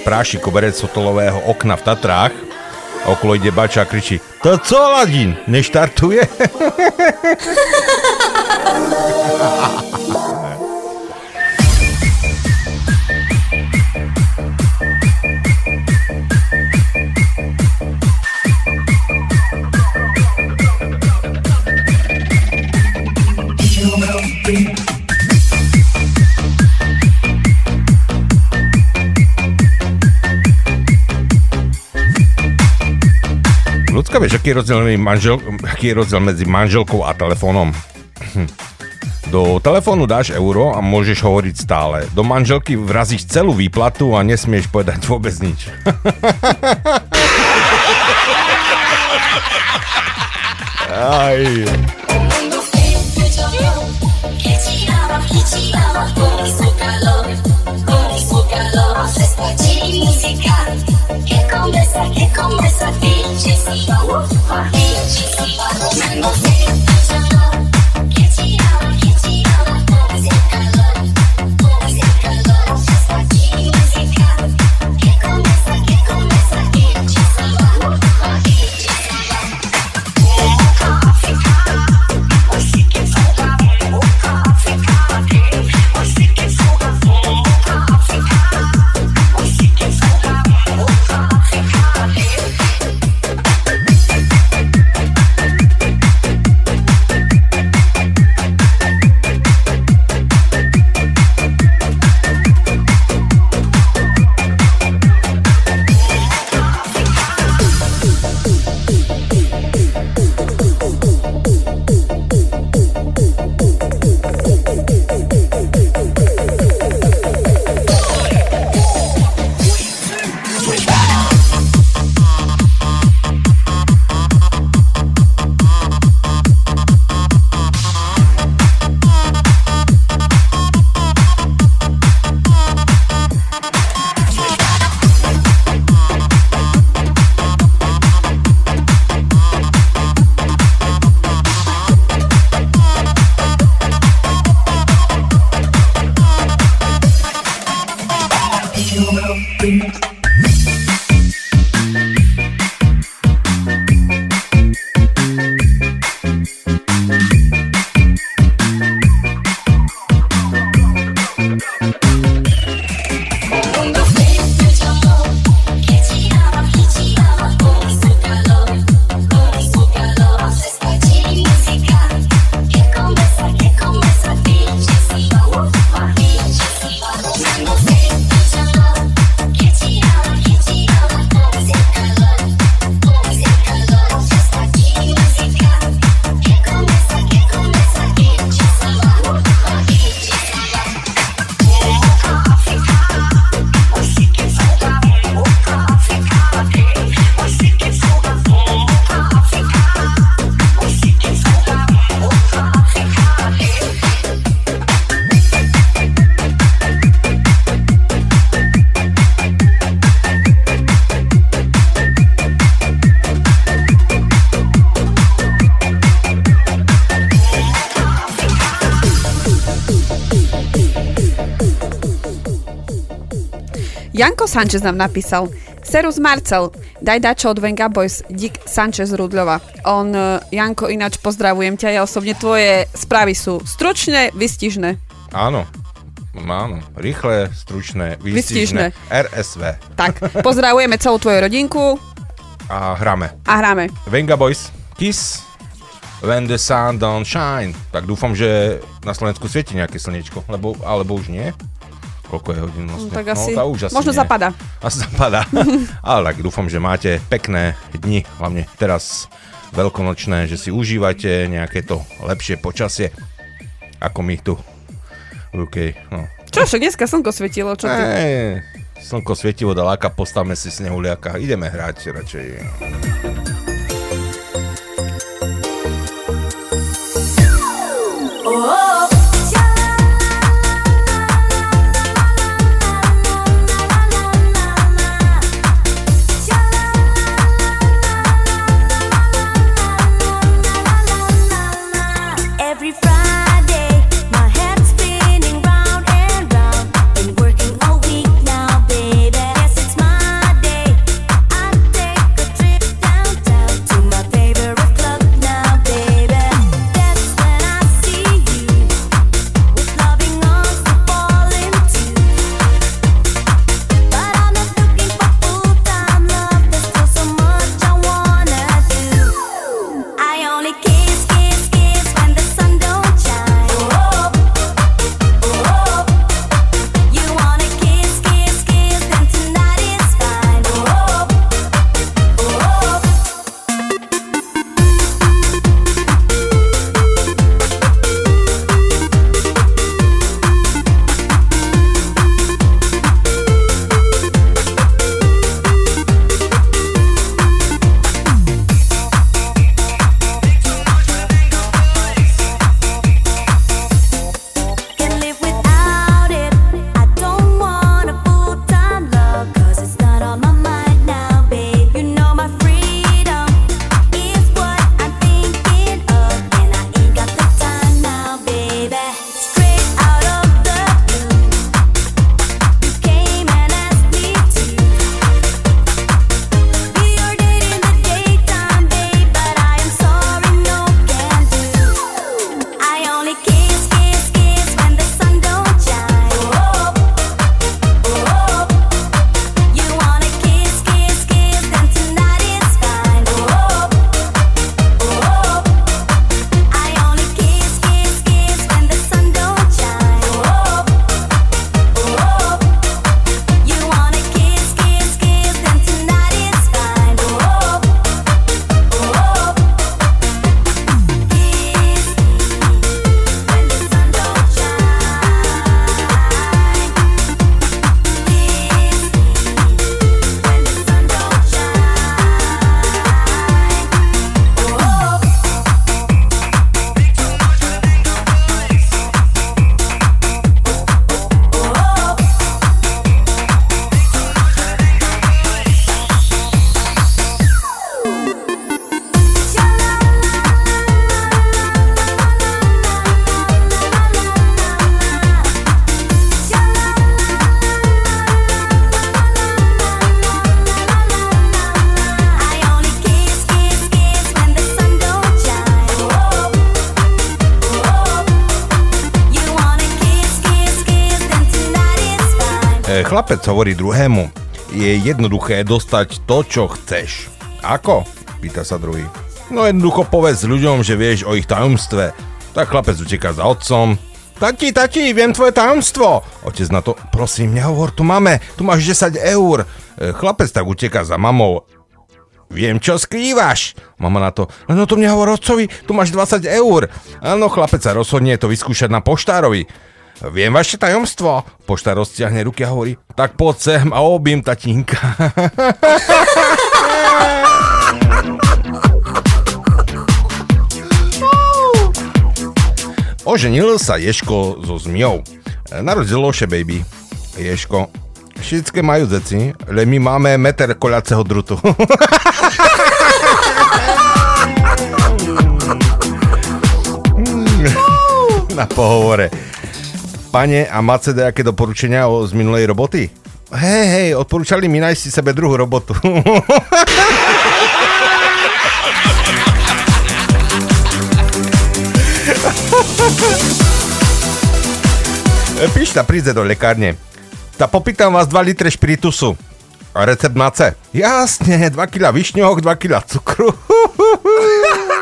práši koberec hotelového okna v Tatrách. A okolo ide bača a kričí To co, Ladín, neštartuje? Ľudská, vieš, aký je rozdiel manžel, aký je rozdiel medzi manželkou a telefónom? Hm. Do telefónu dáš euro a môžeš hovoriť stále. Do manželky vrazíš celú výplatu a nesmieš povedať vôbec nič. Aj. calor se espargir música que conversa, que conversa, DJ se va, DJ se va, Sanchez nám napísal Serus Marcel, daj dačo od Venga Boys, Dick Sanchez Rudľova. On, uh, Janko, ináč pozdravujem ťa, ja osobne tvoje správy sú stručné, vystižné. Áno, áno, rýchle, stručné, výstižné. RSV. Tak, pozdravujeme celú tvoju rodinku A hráme. a hráme. Venga Boys, Kiss, When the sun don't shine. Tak dúfam, že na Slovensku svieti nejaké slnečko, lebo, alebo už nie. Koľko je hodín vlastne? No, tak asi- no, tá už asi možno nie. zapadá. Asi zapadá. Ale tak dúfam, že máte pekné dni, hlavne teraz veľkonočné, že si užívate nejaké to lepšie počasie, ako my tu v UK. No. Čo, však dneska slnko svietilo, čo ty? Ej, slnko svietivo daláka, postavme si snehuliaka, ideme hrať radšej. Chlapec hovorí druhému, je jednoduché dostať to, čo chceš. Ako? Pýta sa druhý. No jednoducho povedz ľuďom, že vieš o ich tajomstve. Tak chlapec uteká za otcom. Tati, tati, viem tvoje tajomstvo. Otec na to, prosím, nehovor tu máme, tu máš 10 eur. E, Chlapec tak uteká za mamou. Viem, čo skrývaš. Mama na to, no to mne hovor otcovi, tu máš 20 eur. Áno, chlapec sa rozhodne to vyskúšať na poštárovi. Viem vaše tajomstvo. Poštár rozťahne ruky a hovorí, tak poď sem a obím tatínka. Oženil sa Ješko so zmiou. Narodilo še baby. Ješko. Všetké majú deci, ale my máme meter koľaceho drutu. Na pohovore. Pane, a máte nejaké doporučenia o, z minulej roboty? Hej, hej, odporúčali mi nájsť si sebe druhú robotu. Pišta príde do lekárne. Ta popýtam vás 2 litre špiritusu. A recept máte? Jasne, 2 kg višňoch, 2 kg cukru.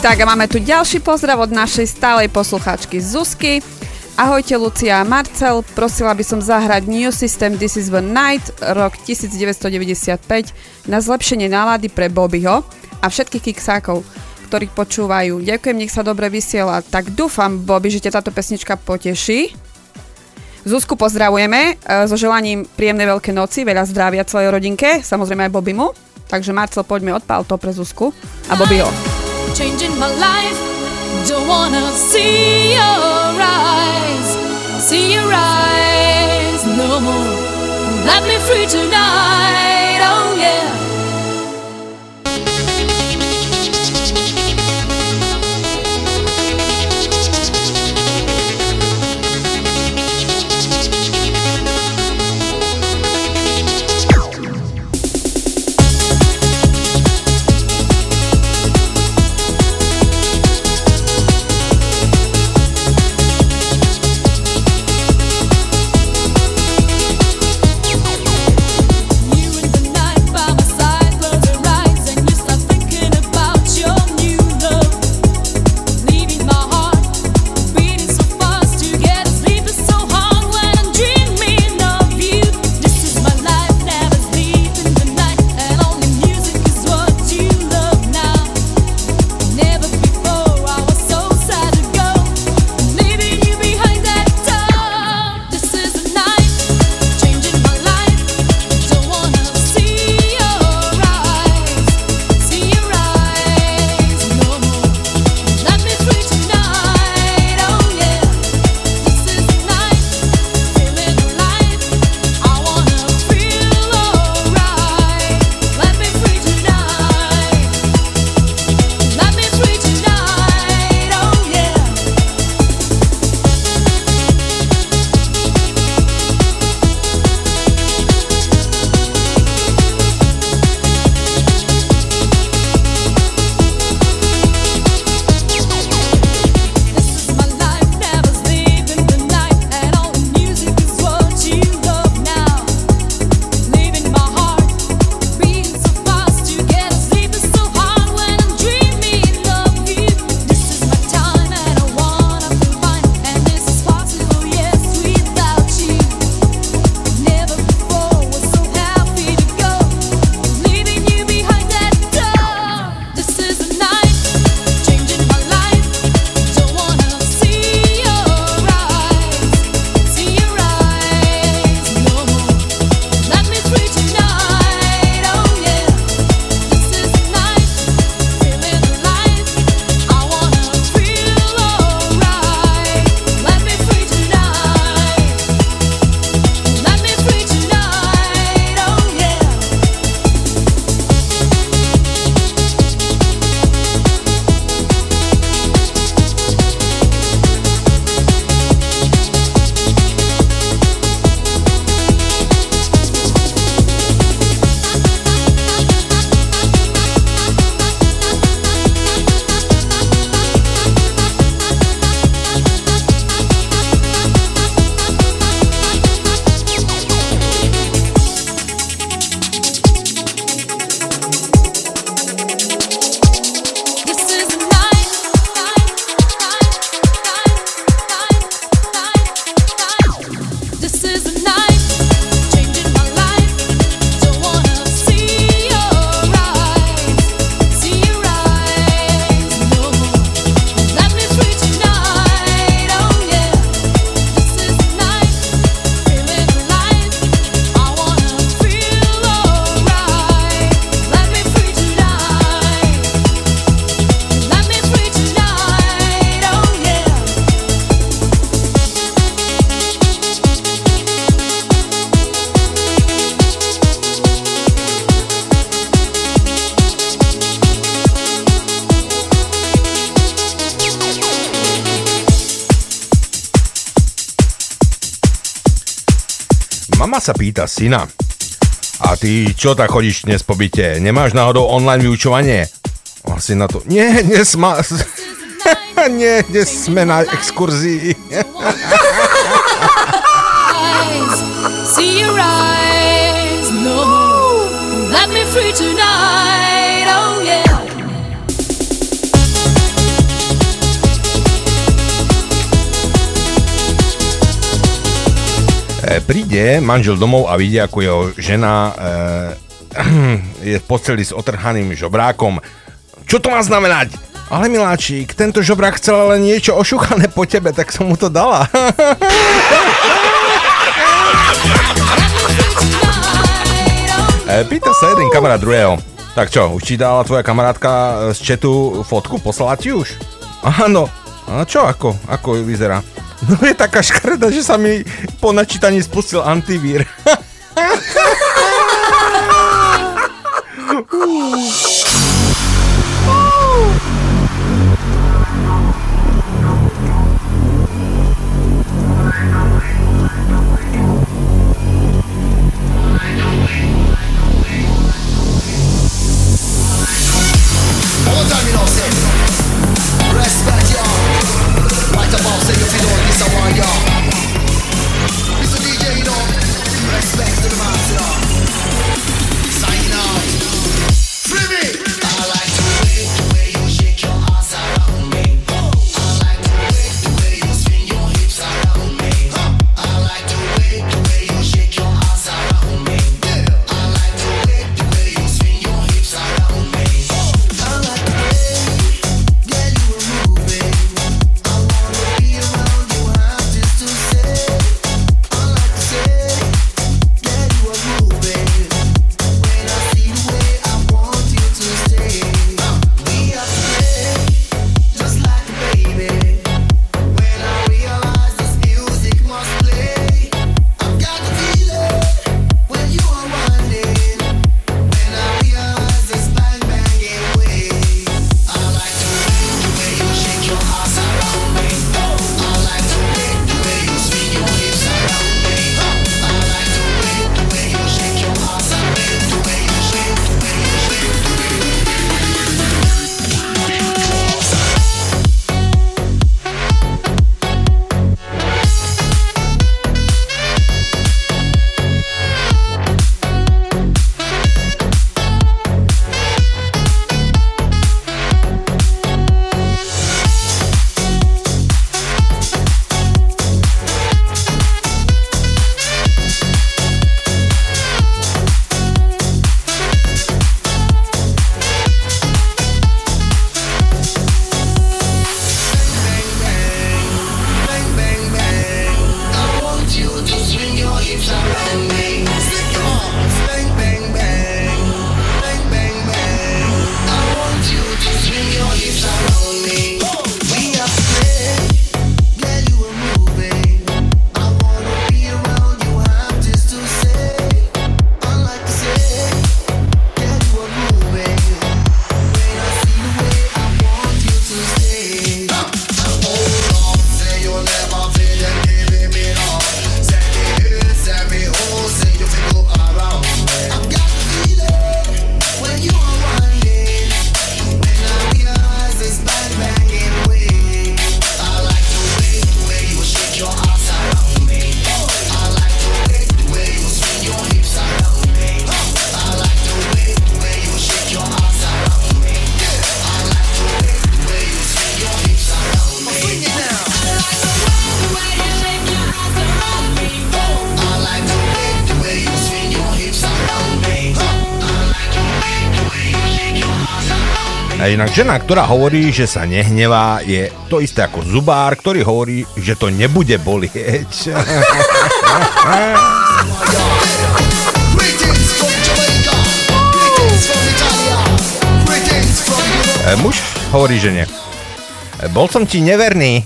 Tak a máme tu ďalší pozdrav od našej stálej poslucháčky Zuzky. Ahojte Lucia a Marcel, prosila by som zahrať New System This is the Night, rok 1995, na zlepšenie nálady pre Bobbyho a všetkých kiksákov, ktorých počúvajú. Ďakujem, nech sa dobre vysiela. Tak dúfam, Bobby, že ťa táto pesnička poteší. Zuzku pozdravujeme e, so želaním príjemnej veľké noci, veľa zdravia celej rodinke, samozrejme aj Bobbymu. Takže Marcel, poďme odpál to pre Zuzku a Bobbyho. Changing my life. Don't wanna see your eyes, see your eyes no more. Let me free tonight, pýta syna. A ty čo tak chodíš dnes po byte? Nemáš náhodou online vyučovanie? A syn na to, nie, dnes má... nie, dnes sme na exkurzii. príde manžel domov a vidí, ako jeho žena e, je v posteli s otrhaným žobrákom. Čo to má znamenať? Ale miláčik, tento žobrák chcel len niečo ošuchané po tebe, tak som mu to dala. Eh, pýta sa jeden kamarát druhého. Tak čo, už ti dala tvoja kamarátka eh, z četu fotku? Poslala ti už? Áno. A čo ako? Ako vyzerá? No je taká škreda, že sa mi po načítaní spustil antivír. inak žena, ktorá hovorí, že sa nehnevá, je to isté ako zubár, ktorý hovorí, že to nebude bolieť. Muž hovorí žene, bol som ti neverný.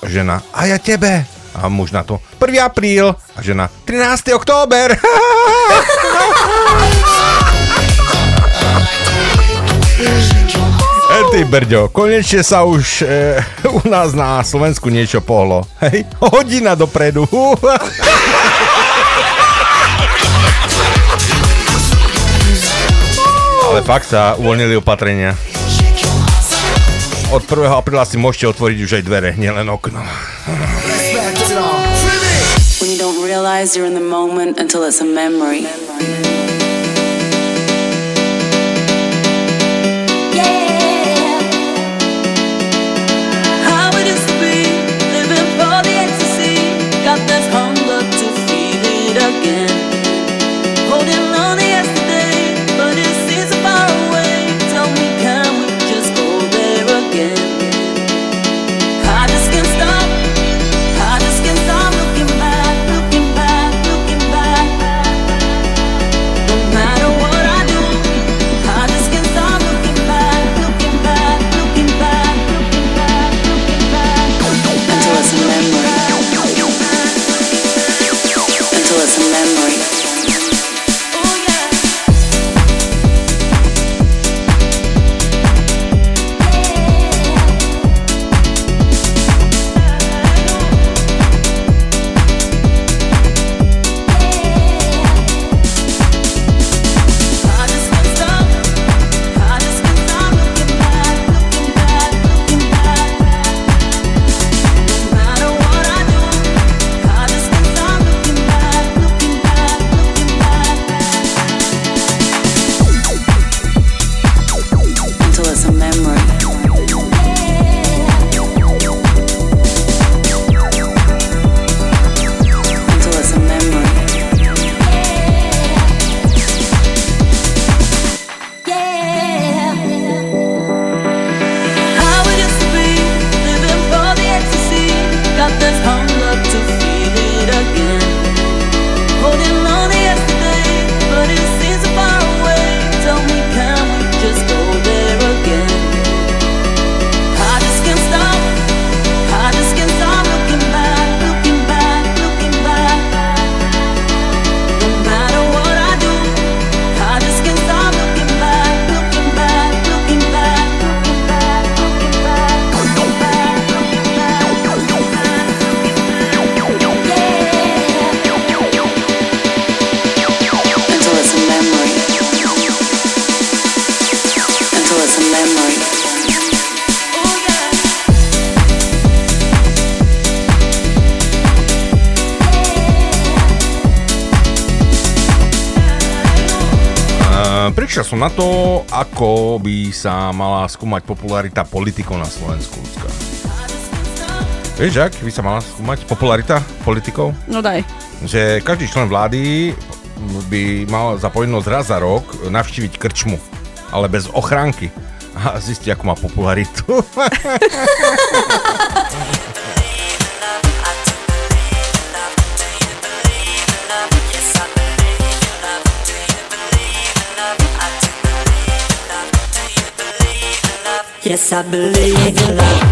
Žena, a ja tebe. A muž na to, 1. apríl. A žena, 13. október. Ďakujem ty, Brďo. Konečne sa už e, u nás na Slovensku niečo pohlo. Hej, hodina dopredu. Ale fakt sa uvoľnili opatrenia. Od 1. apríla si môžete otvoriť už aj dvere, nielen okno. When you don't realize you're in the moment until it's a memory. memory. Again. Som na to, ako by sa mala skúmať popularita politikov na Slovensku. Vieš, ak by sa mala skúmať popularita politikov? No daj. Že každý člen vlády by mal za povinnosť raz za rok navštíviť krčmu, ale bez ochránky a zistiť, ako má popularitu. Yes, I believe in love.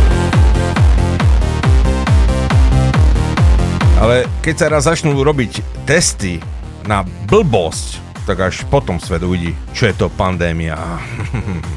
Ale keď sa raz začnú robiť testy na blbosť, tak až potom svet uvidí, čo je to pandémia.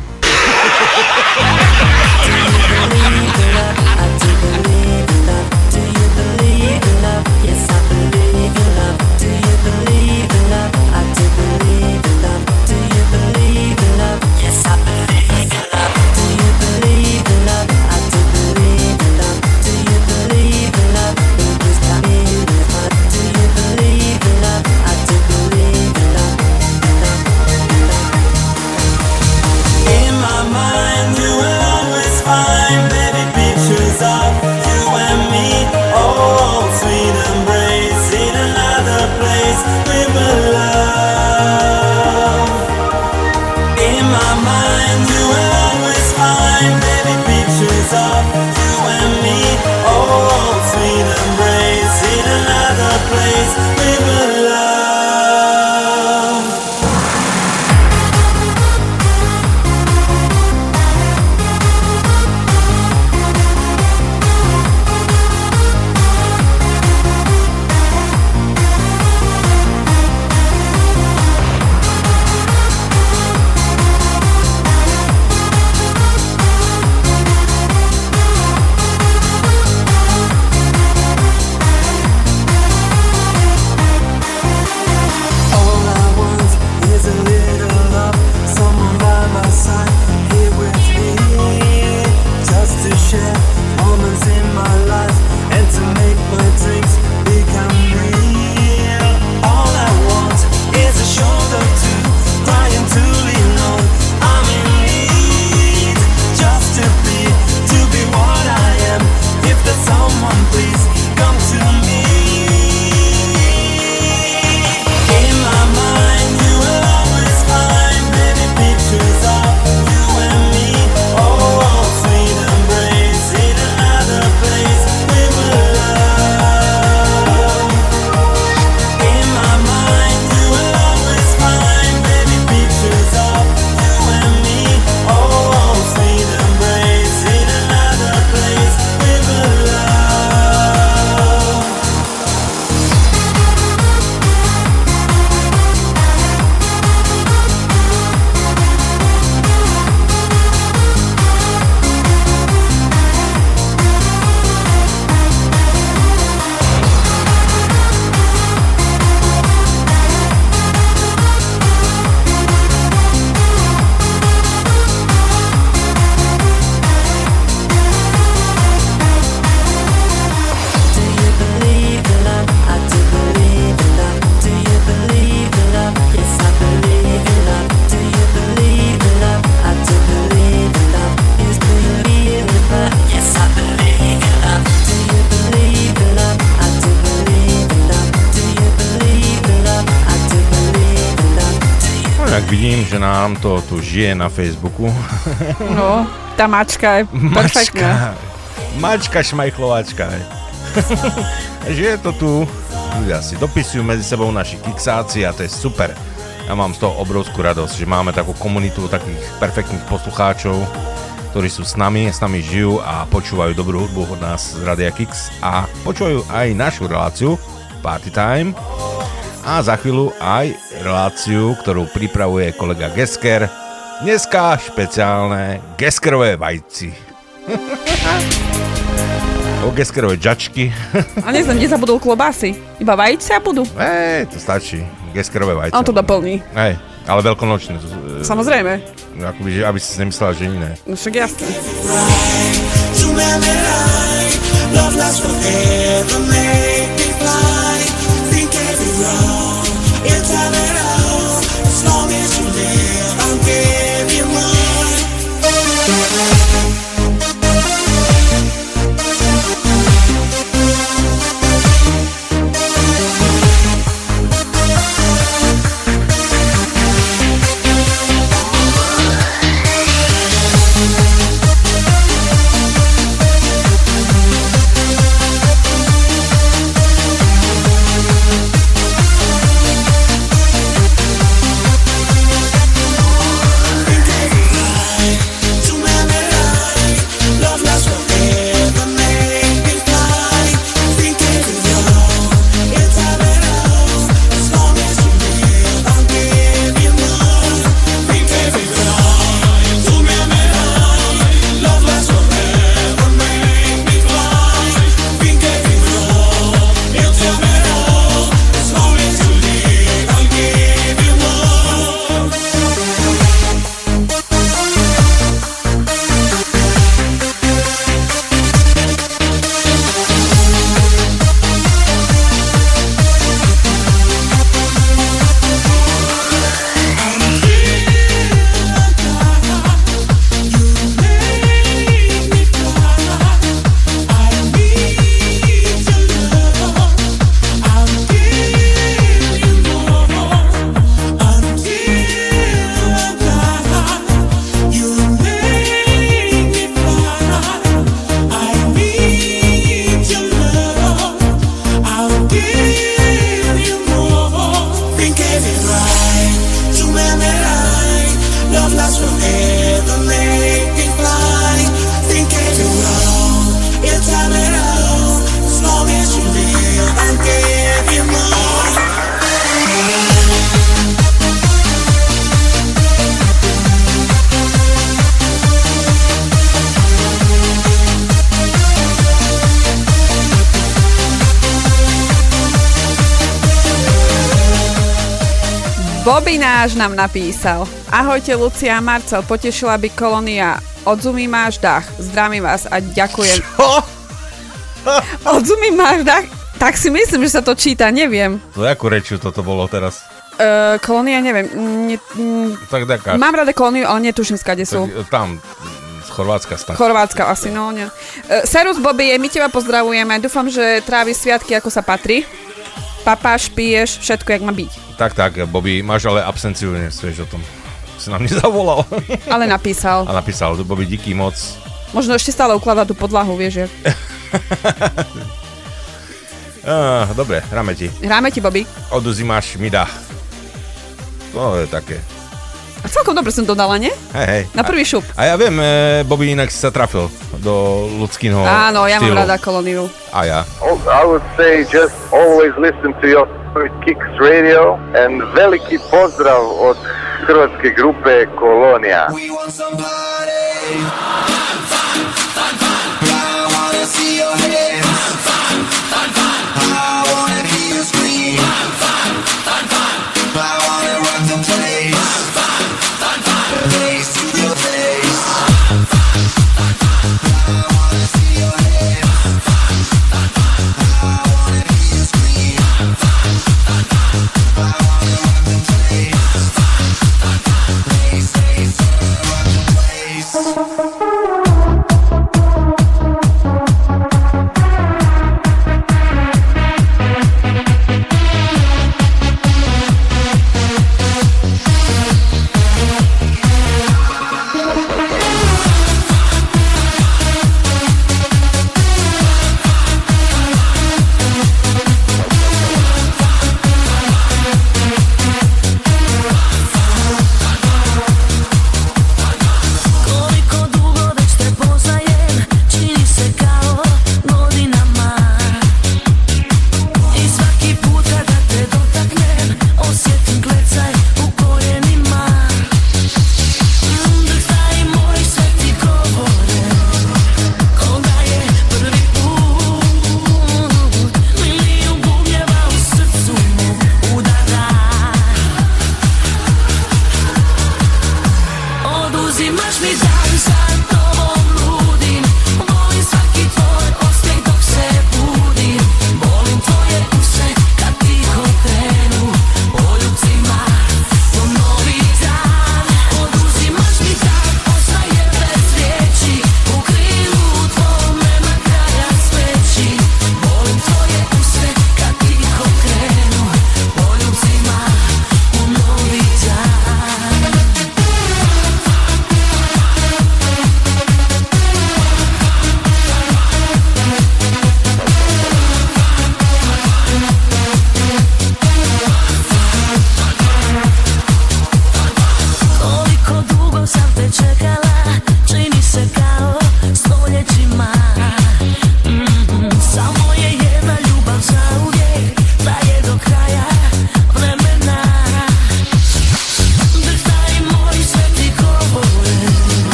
žije na Facebooku. No, tá mačka je perfektná. Mačka šmajchlovačka. hej. že je to tu. Ľudia si dopisujú medzi sebou naši kiksáci a to je super. Ja mám z toho obrovskú radosť, že máme takú komunitu takých perfektných poslucháčov, ktorí sú s nami, s nami žijú a počúvajú dobrú hudbu od nás z Radia Kix a počúvajú aj našu reláciu Party Time a za chvíľu aj reláciu, ktorú pripravuje kolega Gesker. Dneska špeciálne Geskerové vajci. o Geskerové džačky. A nezem, kde zabudol klobásy. Iba vajcia budú? Ej, to stačí. Geskerové vajce. On to doplní. Hej, ale veľkonočné. Samozrejme. Akoby, aby si nemyslela, že iné. No však jasné. Love lasts forever, make nám napísal. Ahojte Lucia a Marcel, potešila by kolónia. Odzumí máš dach. Zdravím vás a ďakujem. Čo? Odzumí máš dach? Tak si myslím, že sa to číta, neviem. To jakú rečiu toto bolo teraz? Uh, kolónia, neviem. Ne, mm, Tak taká. mám rada kolóniu, ale netuším, skade sú. Tak, tam, mm, z Chorvátska snad. Chorvátska asi, no ne. Uh, Serus Bobby, my teba pozdravujeme. Dúfam, že tráviš sviatky, ako sa patrí. Papáš, piješ, všetko, jak má byť. Tak, tak, Bobby, máš ale absenciu, dnes, vieš o tom. Si nám nezavolal. Ale napísal. A napísal, Bobby, díky moc. Možno ešte stále ukladá tú podlahu, vieš, jak. Ah, dobre, hráme ti. Hráme ti, Bobby. Oduzi máš mi dá. To je také. A celkom dobre som dodala, nie? Hej, hej. Na prvý šup. A ja viem, e, Bobby inak si sa trafil do ľudského Áno, ja štýlu. mám rada kolóniu. A ja. Oh, I would say just always listen to your Kicks Radio and veliki pozdrav od hrvatske grupe Kolonija. Tak, Bobby,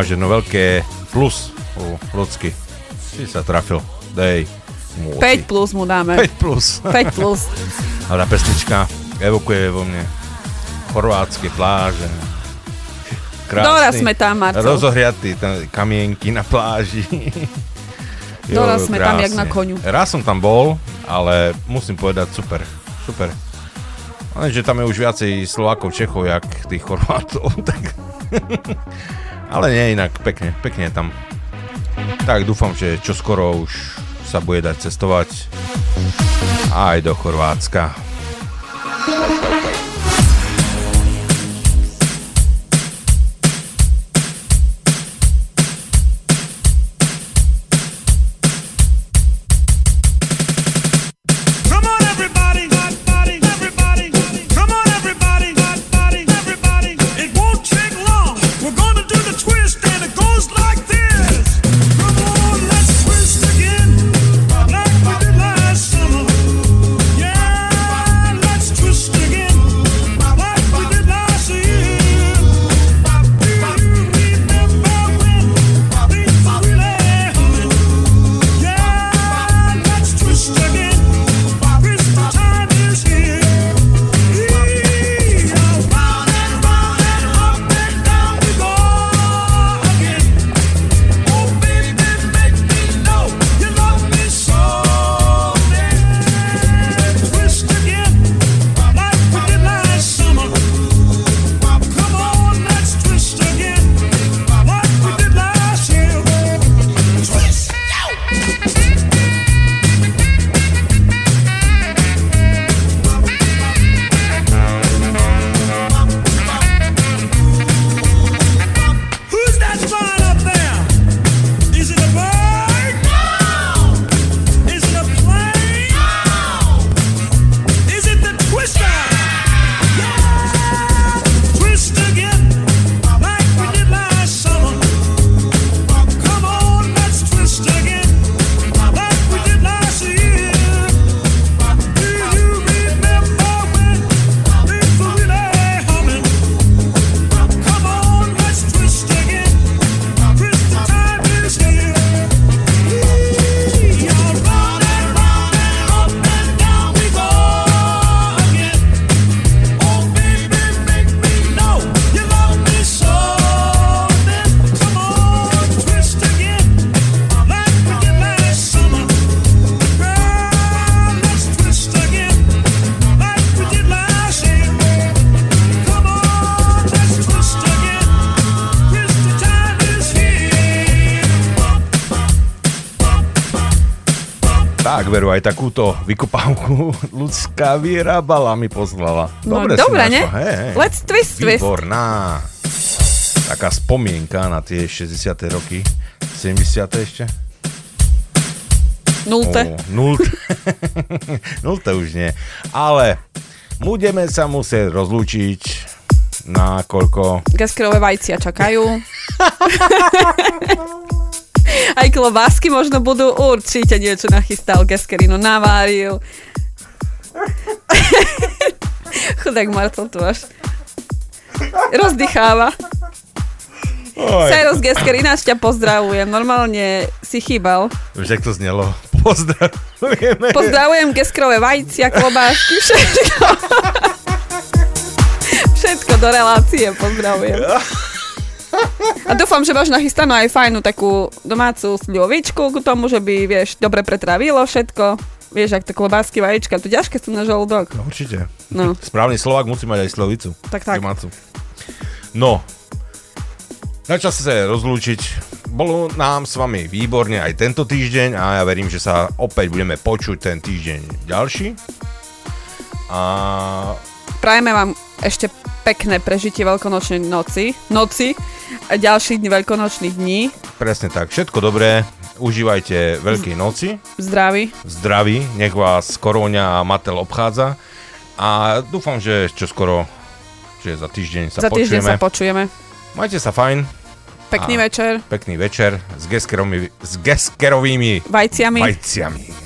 máš jedno veľké plus u ľudsky. Si sa trafil. Dej. Mu 5 plus mu dáme. 5 plus. 5 plus. A tá pesnička evokuje vo mne chorvátske pláže. Dora sme tam, Marcel. Rozohriatý, tam kamienky na pláži. Dora sme tam jak na koňu. Raz som tam bol, ale musím povedať super. Super. Ale že tam je už viacej Slovákov, Čechov, jak tých Chorvátov. Tak... ale nie inak, pekne, pekne tam. Tak dúfam, že čo skoro už sa bude dať cestovať aj do Chorvátska. Veru, aj takúto vykopávku ľudská vyrábala, mi poslala. No, Dobre si dobre, ne? hej. Let's twist, twist. Výborná. Taká spomienka na tie 60. roky. 70. ešte? Nulte. Ó, nulte. nulte už nie. Ale budeme sa musieť rozlúčiť na koľko? Gaskerové vajcia čakajú. Aj klobásky možno budú určite niečo nachystal. Gaskerino naváril. Chudák Marcel až rozdycháva. Seros Gesker, ináč ťa pozdravujem. Normálne si chýbal. Už jak to znelo. Pozdravujeme. Pozdravujem Geskerové vajcia, klobásky, všetko. všetko do relácie pozdravujem. A dúfam, že máš nachystanú aj fajnú takú domácu sľovičku k tomu, že by, vieš, dobre pretravilo všetko. Vieš, ak to klobásky, vajíčka, to ťažké sú na žalúdok. No, určite. No. Správny Slovak musí mať aj slovicu. Tak, tak. Domácu. No, na čase sa rozlúčiť. Bolo nám s vami výborne aj tento týždeň a ja verím, že sa opäť budeme počuť ten týždeň ďalší. A Prajeme vám ešte pekné prežitie veľkonočnej noci, noci a ďalších dní veľkonočných dní. presne tak, všetko dobré. Užívajte Veľkej noci. Zdraví. Zdraví, nech vás koróňa a matel obchádza. A dúfam, že čo skoro, že za týždeň sa Za týždeň počujeme. sa počujeme. Majte sa fajn. Pekný večer. Pekný večer s, geskeromi, s geskerovými Vajciami. vajciami.